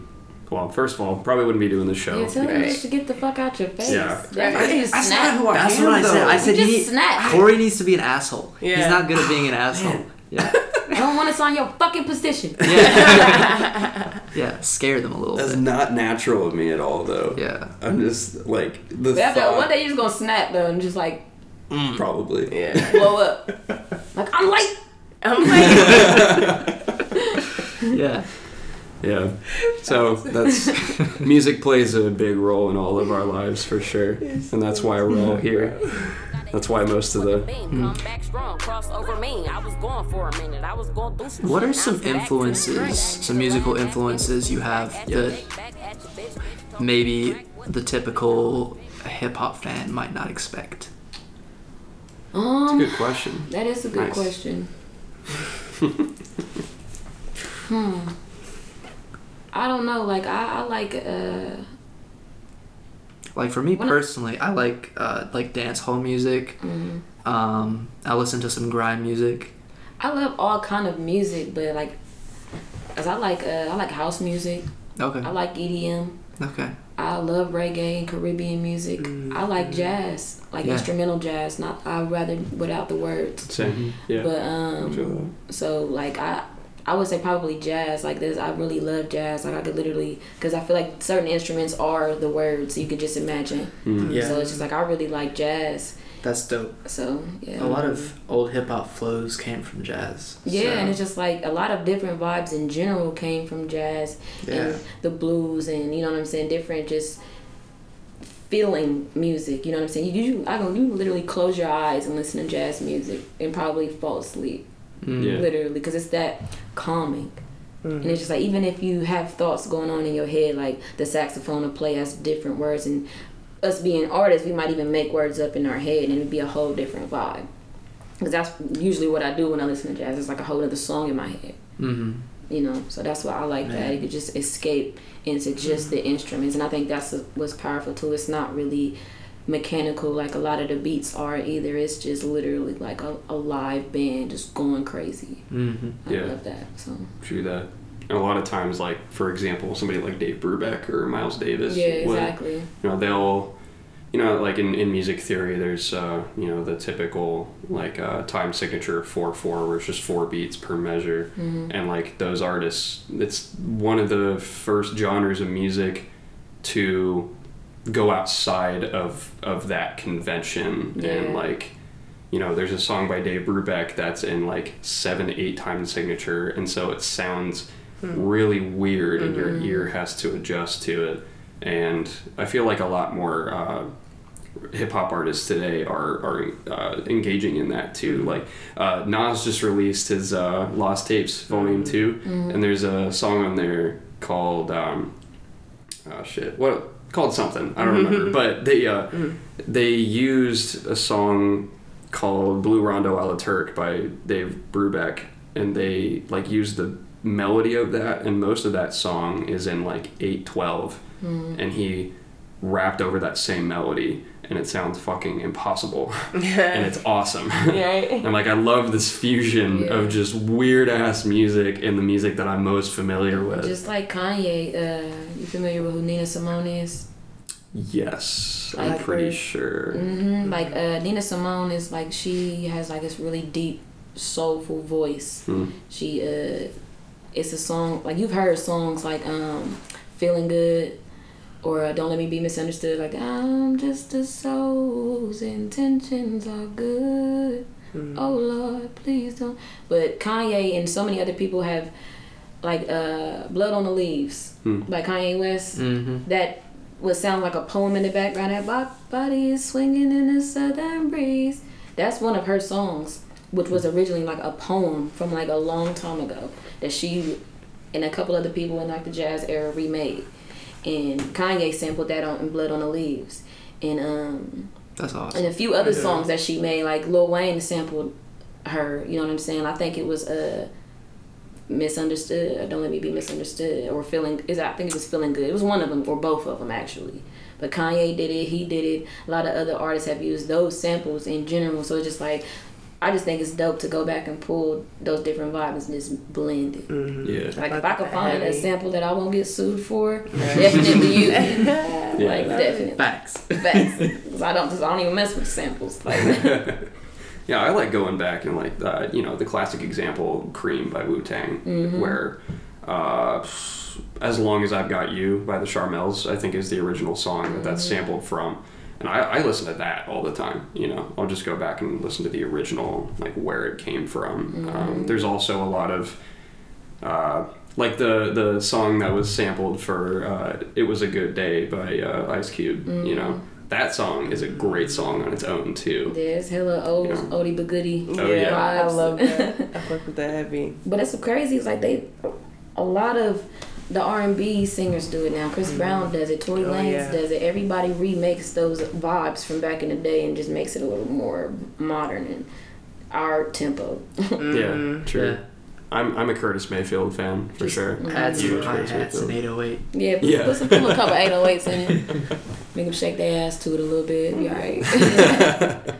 well, first of all, probably wouldn't be doing the show. Yeah, tell them Right. just to get the fuck out your face. Yeah. That's why you That's snap. not who I That's am, what I said. I said You he, just snap. Corey needs to be an asshole. Yeah. He's not good at being an (sighs) oh, asshole. Yeah. I don't want to sign your fucking petition. Yeah. (laughs) yeah. Scare them a little That's bit. not natural of me at all, though. Yeah. I'm just like the After thought, one day you're just gonna snap though and just like mm. probably. Yeah. blow up. (laughs) Like I'm late. I'm like, (laughs) Yeah. Yeah. (laughs) So that's (laughs) music plays a big role in all of our lives for sure, and that's why we're all here. That's why most of the Come back strong, cross over me. I was going for a minute. I was going through some What are some Now I'm back to the influences, some musical influences you have that Back at you, bitch. maybe the typical hip hop fan might not expect? Um, good question. that is a good Nice. question. (laughs) hmm. I don't know. Like I, I like uh Like for me When I- personally, I like uh, like dance hall music. mm, Um, I listen to some grind music. I love all kind of music, but like, as I like uh I like house music. Okay. I like EDM. Okay. I love reggae and Caribbean music. I like jazz, like Yeah. instrumental jazz. Not I rather without the words. Same. Yeah. But um, Feel so like I, I would say probably jazz. Like this, I really love jazz. Like I could literally, because I feel like certain instruments are the words. You could just imagine. Mm-hmm. Yeah. So it's just like I really like jazz. That's dope. So yeah. A lot of old hip hop flows came from jazz. Yeah, so- and it's just like a lot of different vibes in general came from jazz Yeah. and the blues and you know what I'm saying, different just feeling music. You know what I'm saying? You, you I don't you literally close your eyes and listen to jazz music and probably fall asleep. Mm. Yeah. Literally, because it's that calming. And it's just like even if you have thoughts going on in your head, like the saxophone will play as different words, and us being artists, we might even make words up in our head, and it'd be a whole different vibe. Because that's usually what I do when I listen to jazz. It's like a whole other song in my head, Mhm. you know. So that's why I like Yeah. that. You could just escape into just the instruments, and I think that's what's powerful too. It's not really mechanical like a lot of the beats are either. It's just literally like a, a live band just going crazy. Mhm. I Yeah. love that. So True that. And a lot of times, like for example, somebody like Dave Brubeck or Miles Davis, yeah, would- exactly. you know, they'll, you know, like in, in music theory, there's, uh, you know, the typical like uh, time signature four four, where it's just four beats per measure, and like those artists, it's one of the first genres of music to go outside of of that convention Yeah. and like you know there's a song by dave brubeck that's in like seven eight time signature and so it sounds really weird and your ear has to adjust to it. And i feel like a lot more uh, hip-hop artists today are, are uh, engaging in that too. Like uh, nas just released his uh, lost tapes volume 2 and there's a song on there called um, oh shit. What called something. I don't remember. Mm-hmm. But they uh mm. they used a song called blue rondo a la turk by dave brubeck and they like used the melody of that and most of that song is in like 812 mm. and he rapped over that same melody and it sounds fucking impossible (laughs) and it's awesome Right. (laughs) and like i love this fusion Yeah. of just weird ass music and the music that i'm most familiar with Just like Kanye, uh, you familiar with who Nina Simone is? Yes, I'm pretty her- sure. hmm Like uh, Nina Simone is like she has like this really deep, soulful voice. Hmm. She uh, it's a song like you've heard songs like um, "Feeling Good" or uh, "Don't Let Me Be Misunderstood." Like I'm just a soul whose intentions are good. Oh Lord, please don't. But Kanye and so many other people have like uh, "Blood on the Leaves" Hmm. by Kanye West Mhm. that would sound like a poem in the background. That bo- body is swinging in the southern breeze. That's one of her songs. which was originally like a poem from like a long time ago that she and a couple other people in like the jazz era remade. And Kanye sampled that on in Blood on the Leaves. And um That's awesome. and a few other songs that she made, like Lil Wayne sampled her. You know what I'm saying? I think it was uh, misunderstood. Or Don't let me be misunderstood, or feeling is I think it was feeling good. It was one of them or both of them actually. But Kanye did it. He did it. A lot of other artists have used those samples in general. So it's just like. I just think it's dope to go back and pull those different vibes and just blend it. Yeah. Like if I could find a sample that I won't get sued for, definitely use (laughs) it. Like definitely. Facts. Facts. (laughs) 'Cause I don't, 'cause I don't even mess with samples. Like, (laughs) Yeah, I like going back and like uh, you know the classic example, "Cream" by Wu Tang, Mm-hmm. where uh, "As Long as I've Got You" by the Charmels, I think is the original song that that's Mm-hmm. sampled from, and I, I listen to that all the time. You know, I'll just go back and listen to the original, like where it came from. Mm-hmm. Um, there's also a lot of uh, like the the song that was sampled for uh, "It Was a Good Day" by uh, Ice Cube. You know, Mm-hmm. that song is a great song on its own too. there's hella old Yeah. oldie but goodie. Oh, yeah. I love that. (laughs) I fuck with that heavy. But it's so crazy. It's like they, a lot of the R and B singers do it now. Chris mm-hmm. Brown does it. Tory Oh, Lanez yeah. does it. Everybody remakes those vibes from back in the day and just makes it a little more modern and our tempo. Yeah, mm-hmm. true. Yeah. I'm I'm a Curtis Mayfield fan for sure. Add some Huge hi Curtis hats and Mayfield. 808. yeah, put, Yeah. put some put a couple (laughs) 808s in it. (laughs) Make them shake their ass to it a little bit. Be alright. (laughs)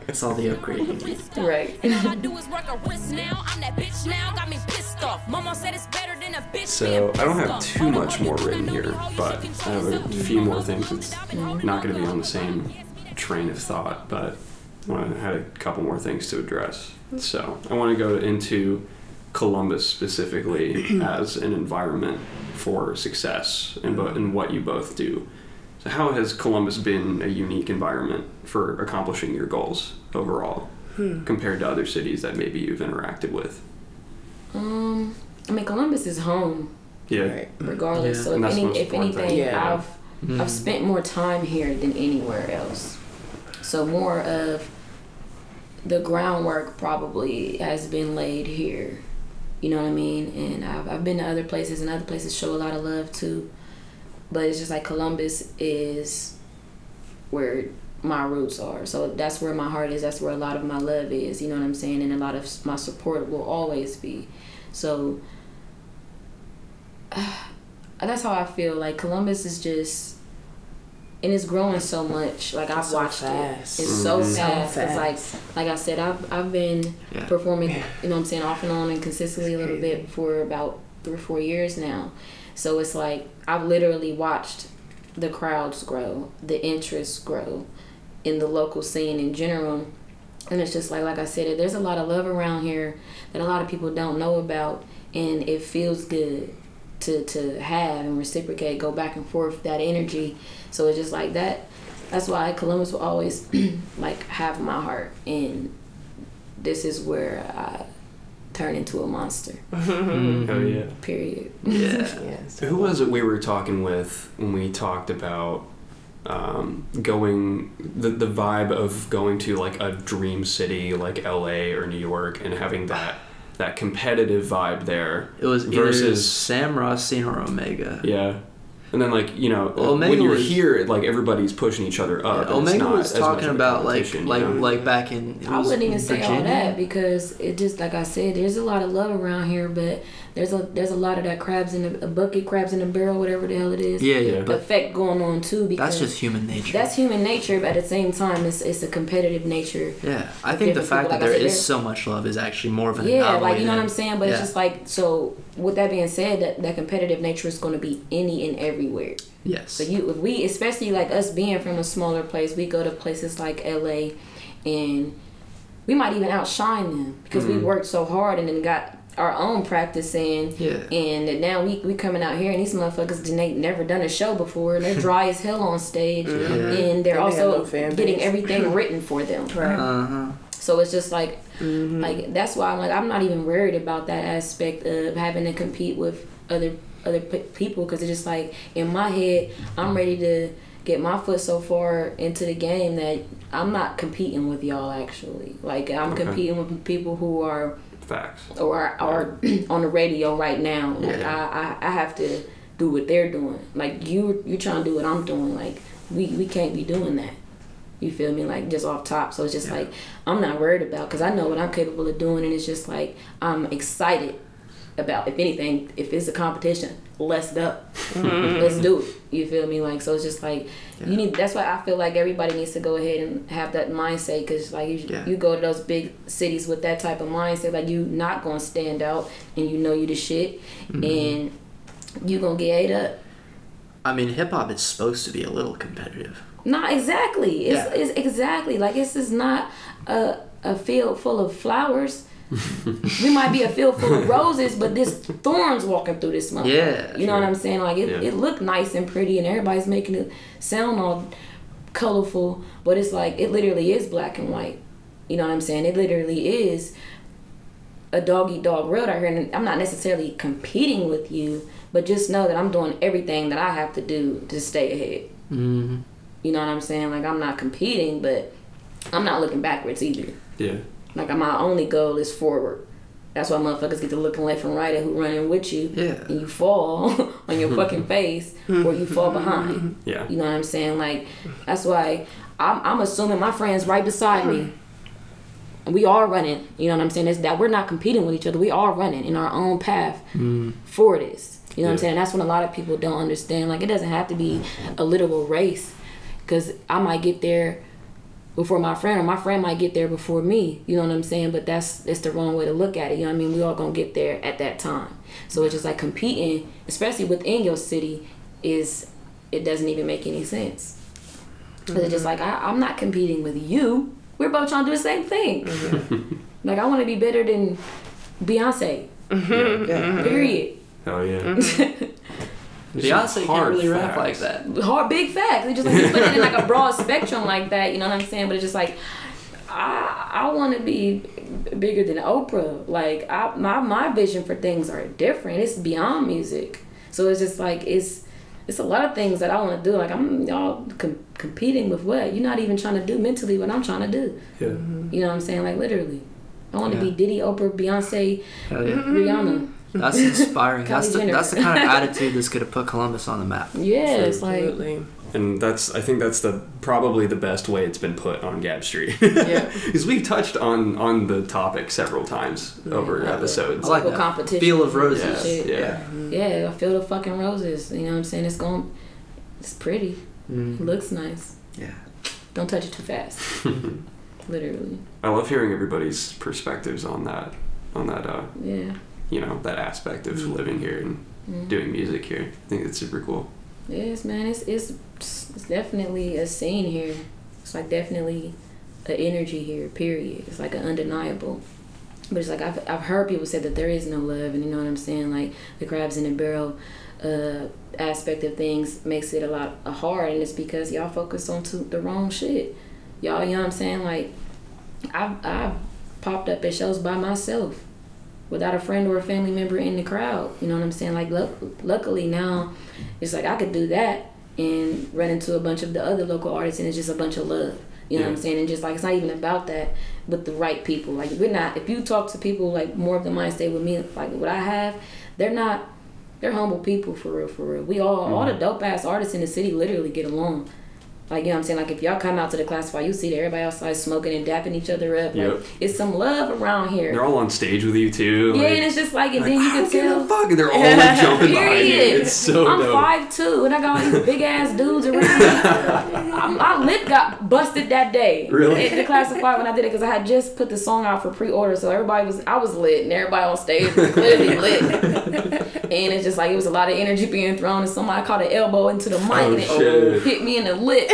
That's all the upgrade you need. right. All I do is work a wrist now. I'm that bitch now. Got me pissed off. Mama said it's better than a bitch. So I don't have too much more written here, you hoe, you but I have a few more things. It's not going to be on the same train of thought, but I had a couple more things to address. So I want to go into Columbus specifically (clears throat) as an environment for success and bo- and what you both do. So how has Columbus been a unique environment for accomplishing your goals overall hmm. compared to other cities that maybe you've interacted with? Um, I mean, Columbus is home. Yeah. Right. regardless. Yeah. So if any, if anything. Yeah. I've mm-hmm. I've spent more time here than anywhere else. So more of the groundwork probably has been laid here. You know what I mean? And I've I've been to other places and other places show a lot of love too. But it's just like Columbus is where my roots are. So that's where my heart is. That's where a lot of my love is. You know what I'm saying? And a lot of my support will always be. So (sighs) that's how I feel. Like Columbus is just, and it's growing so much. Like I've so watched fast. it. It's so Mhm. fast. So It's like, like I said, I've I've been Yeah. performing. You know what I'm saying, off and on and consistently a little bit for about three or four years now. So it's like I've literally watched the crowds grow, the interest grow, in the local scene in general. And it's just like like I said, there's a lot of love around here that a lot of people don't know about, and it feels good to to have and reciprocate, go back and forth that energy. So it's just like that. That's why Columbus will always (clears throat) like have my heart, and this is where I turn into a monster. (laughs) Oh yeah. Period. Yeah. (laughs) Yeah. so- Who was it we were talking with when we talked about um, going the the vibe of going to like a dream city like L.A. or New York and having that that competitive vibe there It was versus Sam Rothstein or Omega. yeah. And then, like you know, Well, when you're was- here, like everybody's pushing each other up. and it's Omega was talking about like competition, you like know? like back in I wouldn't even say all that because it just like I said, there's a lot of love around here, but there's a there's a lot of that crabs in a, a bucket, crabs in a barrel, whatever the hell it is. Yeah, yeah, Yeah. but effect going on too because that's just human nature. that's human nature, but at the same time, it's it's a competitive nature. yeah, I think the fact people, that like there said, is so much love is actually more of an Yeah, like you know what I'm saying, but yeah. it's just like so. With that being said, that that competitive nature is going to be any and everywhere. yes. So you, if we, especially like us being from a smaller place, we go to places like LA, and we might even outshine them because we worked so hard and then got our own practice in. Yeah. And now we we coming out here and these motherfuckers didn't ain't never done a show before and they're (laughs) dry as hell on stage and they're And also no getting everything written for them. Right. Uh huh. So it's just like, mm-hmm. like that's why I'm like I'm not even worried about that aspect of having to compete with other other p- people because it's just like in my head I'm ready to get my foot so far into the game that I'm not competing with y'all actually. Like I'm Okay. competing with people who are Facts. or are (clears throat) on the radio right now. Like I, I, I have to do what they're doing. Like you you trying to do what I'm doing. Like we, we can't be doing that. You feel me? Like just off top. So it's just like I'm not worried about because I know what I'm capable of doing, and it's just like I'm excited about. If anything, if it's a competition, let's go. Mm-hmm. let's do it. You feel me? Like so, it's just like you need. That's why I feel like everybody needs to go ahead and have that mindset because like you, Yeah. you go to those big cities with that type of mindset, like you not gonna stand out, and you know you the shit, mm-hmm. and you gonna get ate up. I mean, hip hop is supposed to be a little competitive. Not exactly. It's, Yeah. it's exactly like this is not a a field full of flowers. (laughs) we might be a field full of roses, but this thorns walking through this month. Yeah, you know what I'm saying? Like it, Yeah. it looked nice and pretty, and everybody's making it sound all colorful, but it's like it literally is black and white. You know what I'm saying? It literally is a dog eat dog world out here, and I'm not necessarily competing with you, but just know that I'm doing everything that I have to do to stay ahead. Mm-hmm. You know what I'm saying? Like I'm not competing, but I'm not looking backwards either. Yeah. Like my only goal is forward. That's why motherfuckers get to looking left and right at who running with you, Yeah. and you fall (laughs) on your fucking face or you fall behind. (laughs) Yeah. You know what I'm saying? Like that's why I'm, I'm assuming my friends right beside me. And we are running. You know what I'm saying? It's that we're not competing with each other. We are running in our own path mm. for this. You know what I'm saying? That's when a lot of people don't understand. Like it doesn't have to be a literal race, because I might get there before my friend, or my friend might get there before me. You know what I'm saying? But that's it's the wrong way to look at it. You know what I mean? We all gonna get there at that time. So it's just like competing, especially within your city, is it doesn't even make any sense. 'Cause it's just mm-hmm. like I, I'm not competing with you. We're both trying to do the same thing. Mm-hmm. (laughs) like I want to be better than Beyonce. Mm-hmm. Period. oh yeah. (laughs) Beyonce can't really rap facts. like that. hard big facts. It's just like you put it in like a broad (laughs) spectrum like that. You know what I'm saying? But it's just like I I want to be bigger than Oprah. Like I my my vision for things are different. It's beyond music. So it's just like it's it's a lot of things that I want to do. Like I'm y'all com- competing with what you're not even trying to do mentally what I'm trying to do. Yeah. You know what I'm saying? Like literally. I want to Yeah. be Diddy, Oprah, Beyonce, yeah. Rihanna. That's inspiring. that's the that's the kind of attitude that's gonna put Columbus on the map. (laughs) Yeah, it's like Absolutely. And that's I think that's the probably the best way it's been put on Gab Street. (laughs) Yeah. Because we've touched on on the topic several times over episodes. Like Local that. competition. Feel of roses. Shit. yeah. Yeah, I feel the fucking roses. You know what I'm saying? It's going, it's pretty. Mm. It looks nice. Yeah. Don't touch it too fast. (laughs) Literally. I love hearing everybody's perspectives on that on that uh Yeah. You know that aspect of Mm-hmm. living here and doing music here. I think it's super cool. Yes, man. It's it's it's definitely a scene here. It's like definitely an energy here. Period. It's like an undeniable. But it's like I've I've heard people say that there is no love, and you know what I'm saying. Like the crabs in the barrel uh, aspect of things makes it a lot uh, hard, and it's because y'all focus on to the wrong shit. Y'all, you know what I'm saying? Like I've I've popped up at shows by myself without a friend or a family member in the crowd. You know what I'm saying? Like, luck luckily now, it's like I could do that and run into a bunch of the other local artists, and it's just a bunch of love. You know what I'm saying? And just like it's not even about that, but the right people. Like we're not. If you talk to people like more of the mind state with me, like what I have, they're not. They're humble people for real, for real. We all, all the mm-hmm. dope ass artists in the city, literally get along. Like you know what I'm saying? Like if y'all come out to the classify, you see that everybody outside smoking and dapping each other up. Like Yep. it's some love around here. They're all on stage with you too. Yeah, like- and it's just like, and like, then you can tell. fuck. And they're (laughs) all like jumping behind you. It's so I'm dope. five two, and I got all these big ass dudes around me. I- (laughs) My lip got busted that day. Really? At the classified when I did it, because I had just put the song out for pre-order, so everybody was I was lit, and everybody on stage was clearly (laughs) lit. and it's just like it was a lot of energy being thrown, and somebody caught an elbow into the mic, Oh, and it shit. hit me in the lip.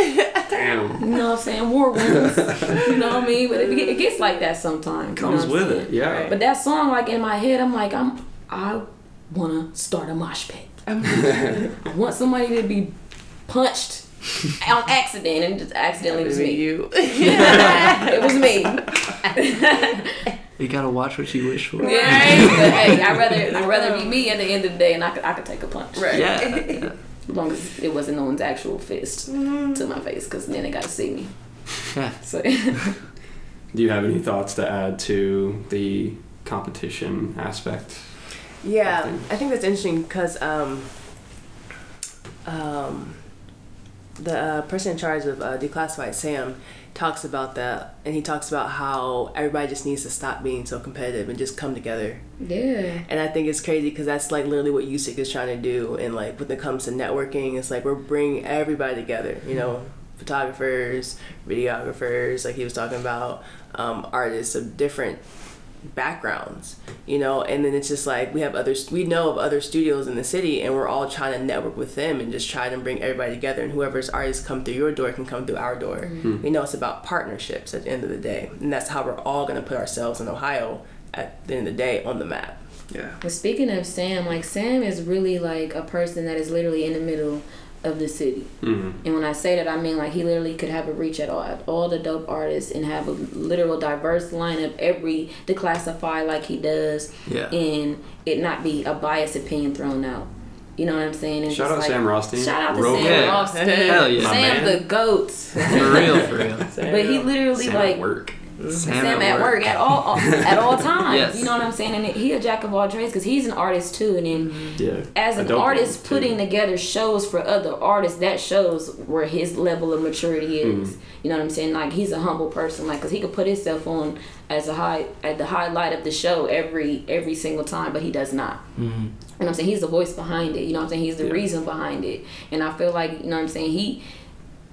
Damn. You know what I'm saying? War wounds. you know what I mean? But it, it gets like that sometimes. you know Comes with saying? it. Yeah. But that song, like in my head, I'm like, I'm I wanna start a mosh pit. (laughs) I want somebody to be punched on accident and just accidentally it was me. you. (laughs) it was me. You gotta watch what you wish for. Yeah, but hey, I'd rather I'd rather be (laughs) me at the end of the day and I could I could take a punch. Right. Yeah. As long as it wasn't no one's actual fist to my face, because then they got to see me. (laughs) So (laughs) Do you have any thoughts to add to the competition aspect? Yeah. I think that's interesting because um, um, the uh, person in charge of uh, Declassified Sam talks about that, and he talks about how everybody just needs to stop being so competitive and just come together. yeah, And I think it's crazy because that's like literally what USIC is trying to do. And like when it comes to networking, it's like we're bringing everybody together. You know, photographers, videographers, like he was talking about, um, artists of different backgrounds. You know, and then it's just like we have others. We know of other studios in the city, and we're all trying to network with them and just try to bring everybody together. And whoever's artists come through your door can come through our door. Mm-hmm. Hmm. We know, it's about partnerships at the end of the day, and that's how we're all gonna put ourselves in Ohio at the end of the day on the map. Yeah. But speaking of Sam, like Sam is really like a person that is literally in the middle of the city. hmm And when I say that, I mean like he literally could have a reach at all, at all the dope artists and have a literal diverse lineup, every declassify like he does, Yeah. and it not be a biased opinion thrown out. You know what I'm saying? And Shout just out like- Sam Rothstein. Shout out to Real Sam quick. Rothstein. Hell yeah. Sam the goat. For real, for real. (laughs) But he literally Sam like work. Sam, at work. at all at all (laughs) times. Yes. You know what I'm saying? And he a jack of all trades because he's an artist too. And then Yeah. as an dope artist one, too. putting together shows for other artists, that shows where his level of maturity is. You know what I'm saying? Like he's a humble person, like because he could put himself on as a high at the highlight of the show every every single time, but he does not. Mm-hmm. You I'm saying? He's the voice behind it. You know what I'm saying? He's the Yeah. reason behind it. And I feel like, you know what I'm saying, he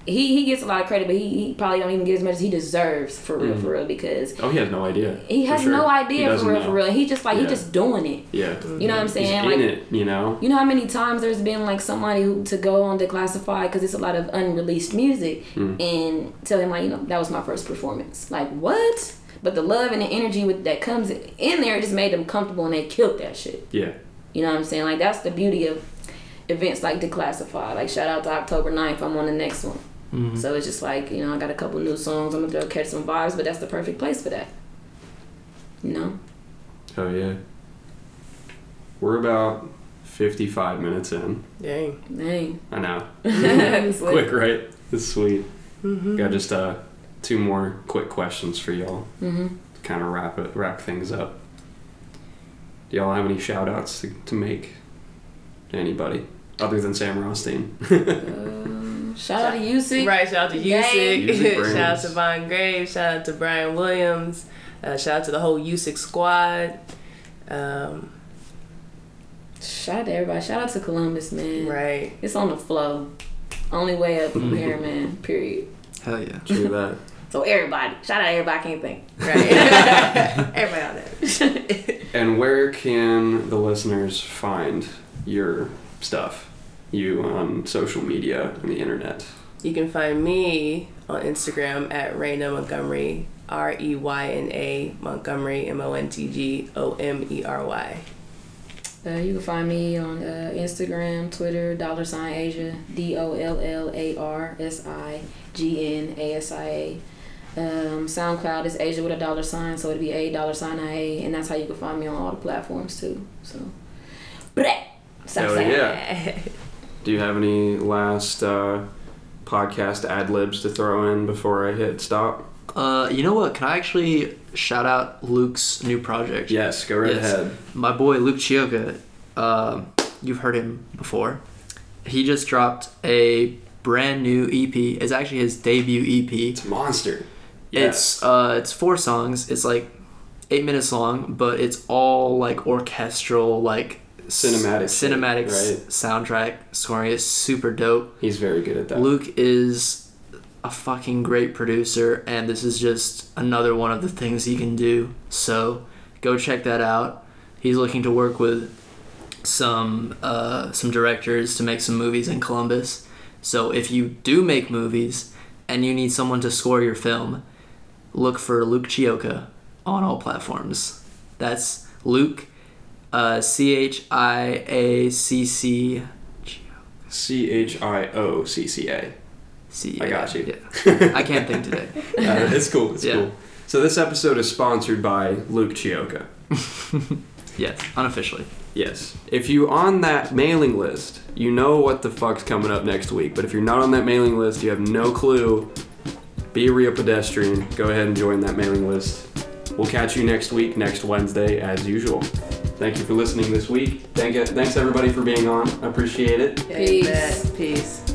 he he gets a lot of credit, but he, he probably don't even get as much as he deserves for real, for real, because Oh, he has no idea. he has sure. no idea for real, know. for real. He just like he Yeah. just doing it. Yeah. You know what I'm saying? He's like it, you know? you know how many times there's been like somebody who to go on Declassify because it's a lot of unreleased music Hmm. and tell him like you know that was my first performance. Like what? But the love and the energy with that comes in there just made them comfortable and they killed that shit. Yeah. You know what I'm saying? Like that's the beauty of events like Declassify. Like shout out to October 9th. I'm on the next one. So it's just like you know I got a couple new songs. I'm gonna go catch some vibes, but that's the perfect place for that. You know? Oh, yeah. We're about 55 minutes in. Dang. Dang. I know. (laughs) Quick, right? It's sweet. Got just uh, two more quick questions for y'all. Mhm. To kind of wrap it, wrap things up. Do y'all have any shout outs to, to make to anybody other than Sam Rothstein? Um, (laughs) shout out to UC. Right, shout out to Gang. Usick USIC. (laughs) Shout out to Vaughn Graves. Shout out to Brian Williams. Uh, shout out to the whole USIC squad. Um, Shout out to everybody. Shout out to Columbus, man. right. It's on the flow. Only way up from here, (laughs) man. Period. Hell yeah. True (laughs) that. So everybody, shout out to everybody. I can't think. Right. Everybody out there. And where can the listeners find your stuff? You on social media and the internet. You can find me on Instagram at Reyna Montgomery. R E Y N A Montgomery M O N T G O M E R Y. Uh, you can find me on uh, Instagram, Twitter, dollar sign Asia, D O L L A R S I G N A S I A. Um, SoundCloud is Asia with a dollar sign, so it'd be A dollar sign I A, and that's how you can find me on all the platforms too. So, Bleh. Hell yeah. (laughs) Do you have any last uh, podcast ad libs to throw in before I hit stop? Uh, you know what? Can I actually shout out Luke's new project? Yes, go right Yes. ahead. My boy Luke Chiocca. Um, you've heard him before. He just dropped a brand new EP. It's actually his debut EP. It's monster. It's uh, it's four songs. It's like eight minutes long, but it's all like orchestral, like Cinematic cinematic right? soundtrack scoring. is super dope. He's very good at that. Luke is a fucking great producer, and this is just another one of the things he can do. So go check that out. He's looking to work with some uh, some directors to make some movies in Columbus. So if you do make movies and you need someone to score your film, look for Luke Chiocca on all platforms. That's Luke, uh, C H I A C C. C H I O C C A. C. I got you. Yeah. I can't think today. (laughs) Uh, it's cool. It's Yeah. cool. So this episode is sponsored by Luke Chiocca. (laughs) Yes, unofficially. Yes. If you on that mailing list, you know what the fuck's coming up next week. But if you're not on that mailing list, you have no clue. Be a real pedestrian. Go ahead and join that mailing list. We'll catch you next week, next Wednesday, as usual. Thank you for listening this week. Thank you, thanks everybody for being on. I appreciate it. Peace. Bet. Peace.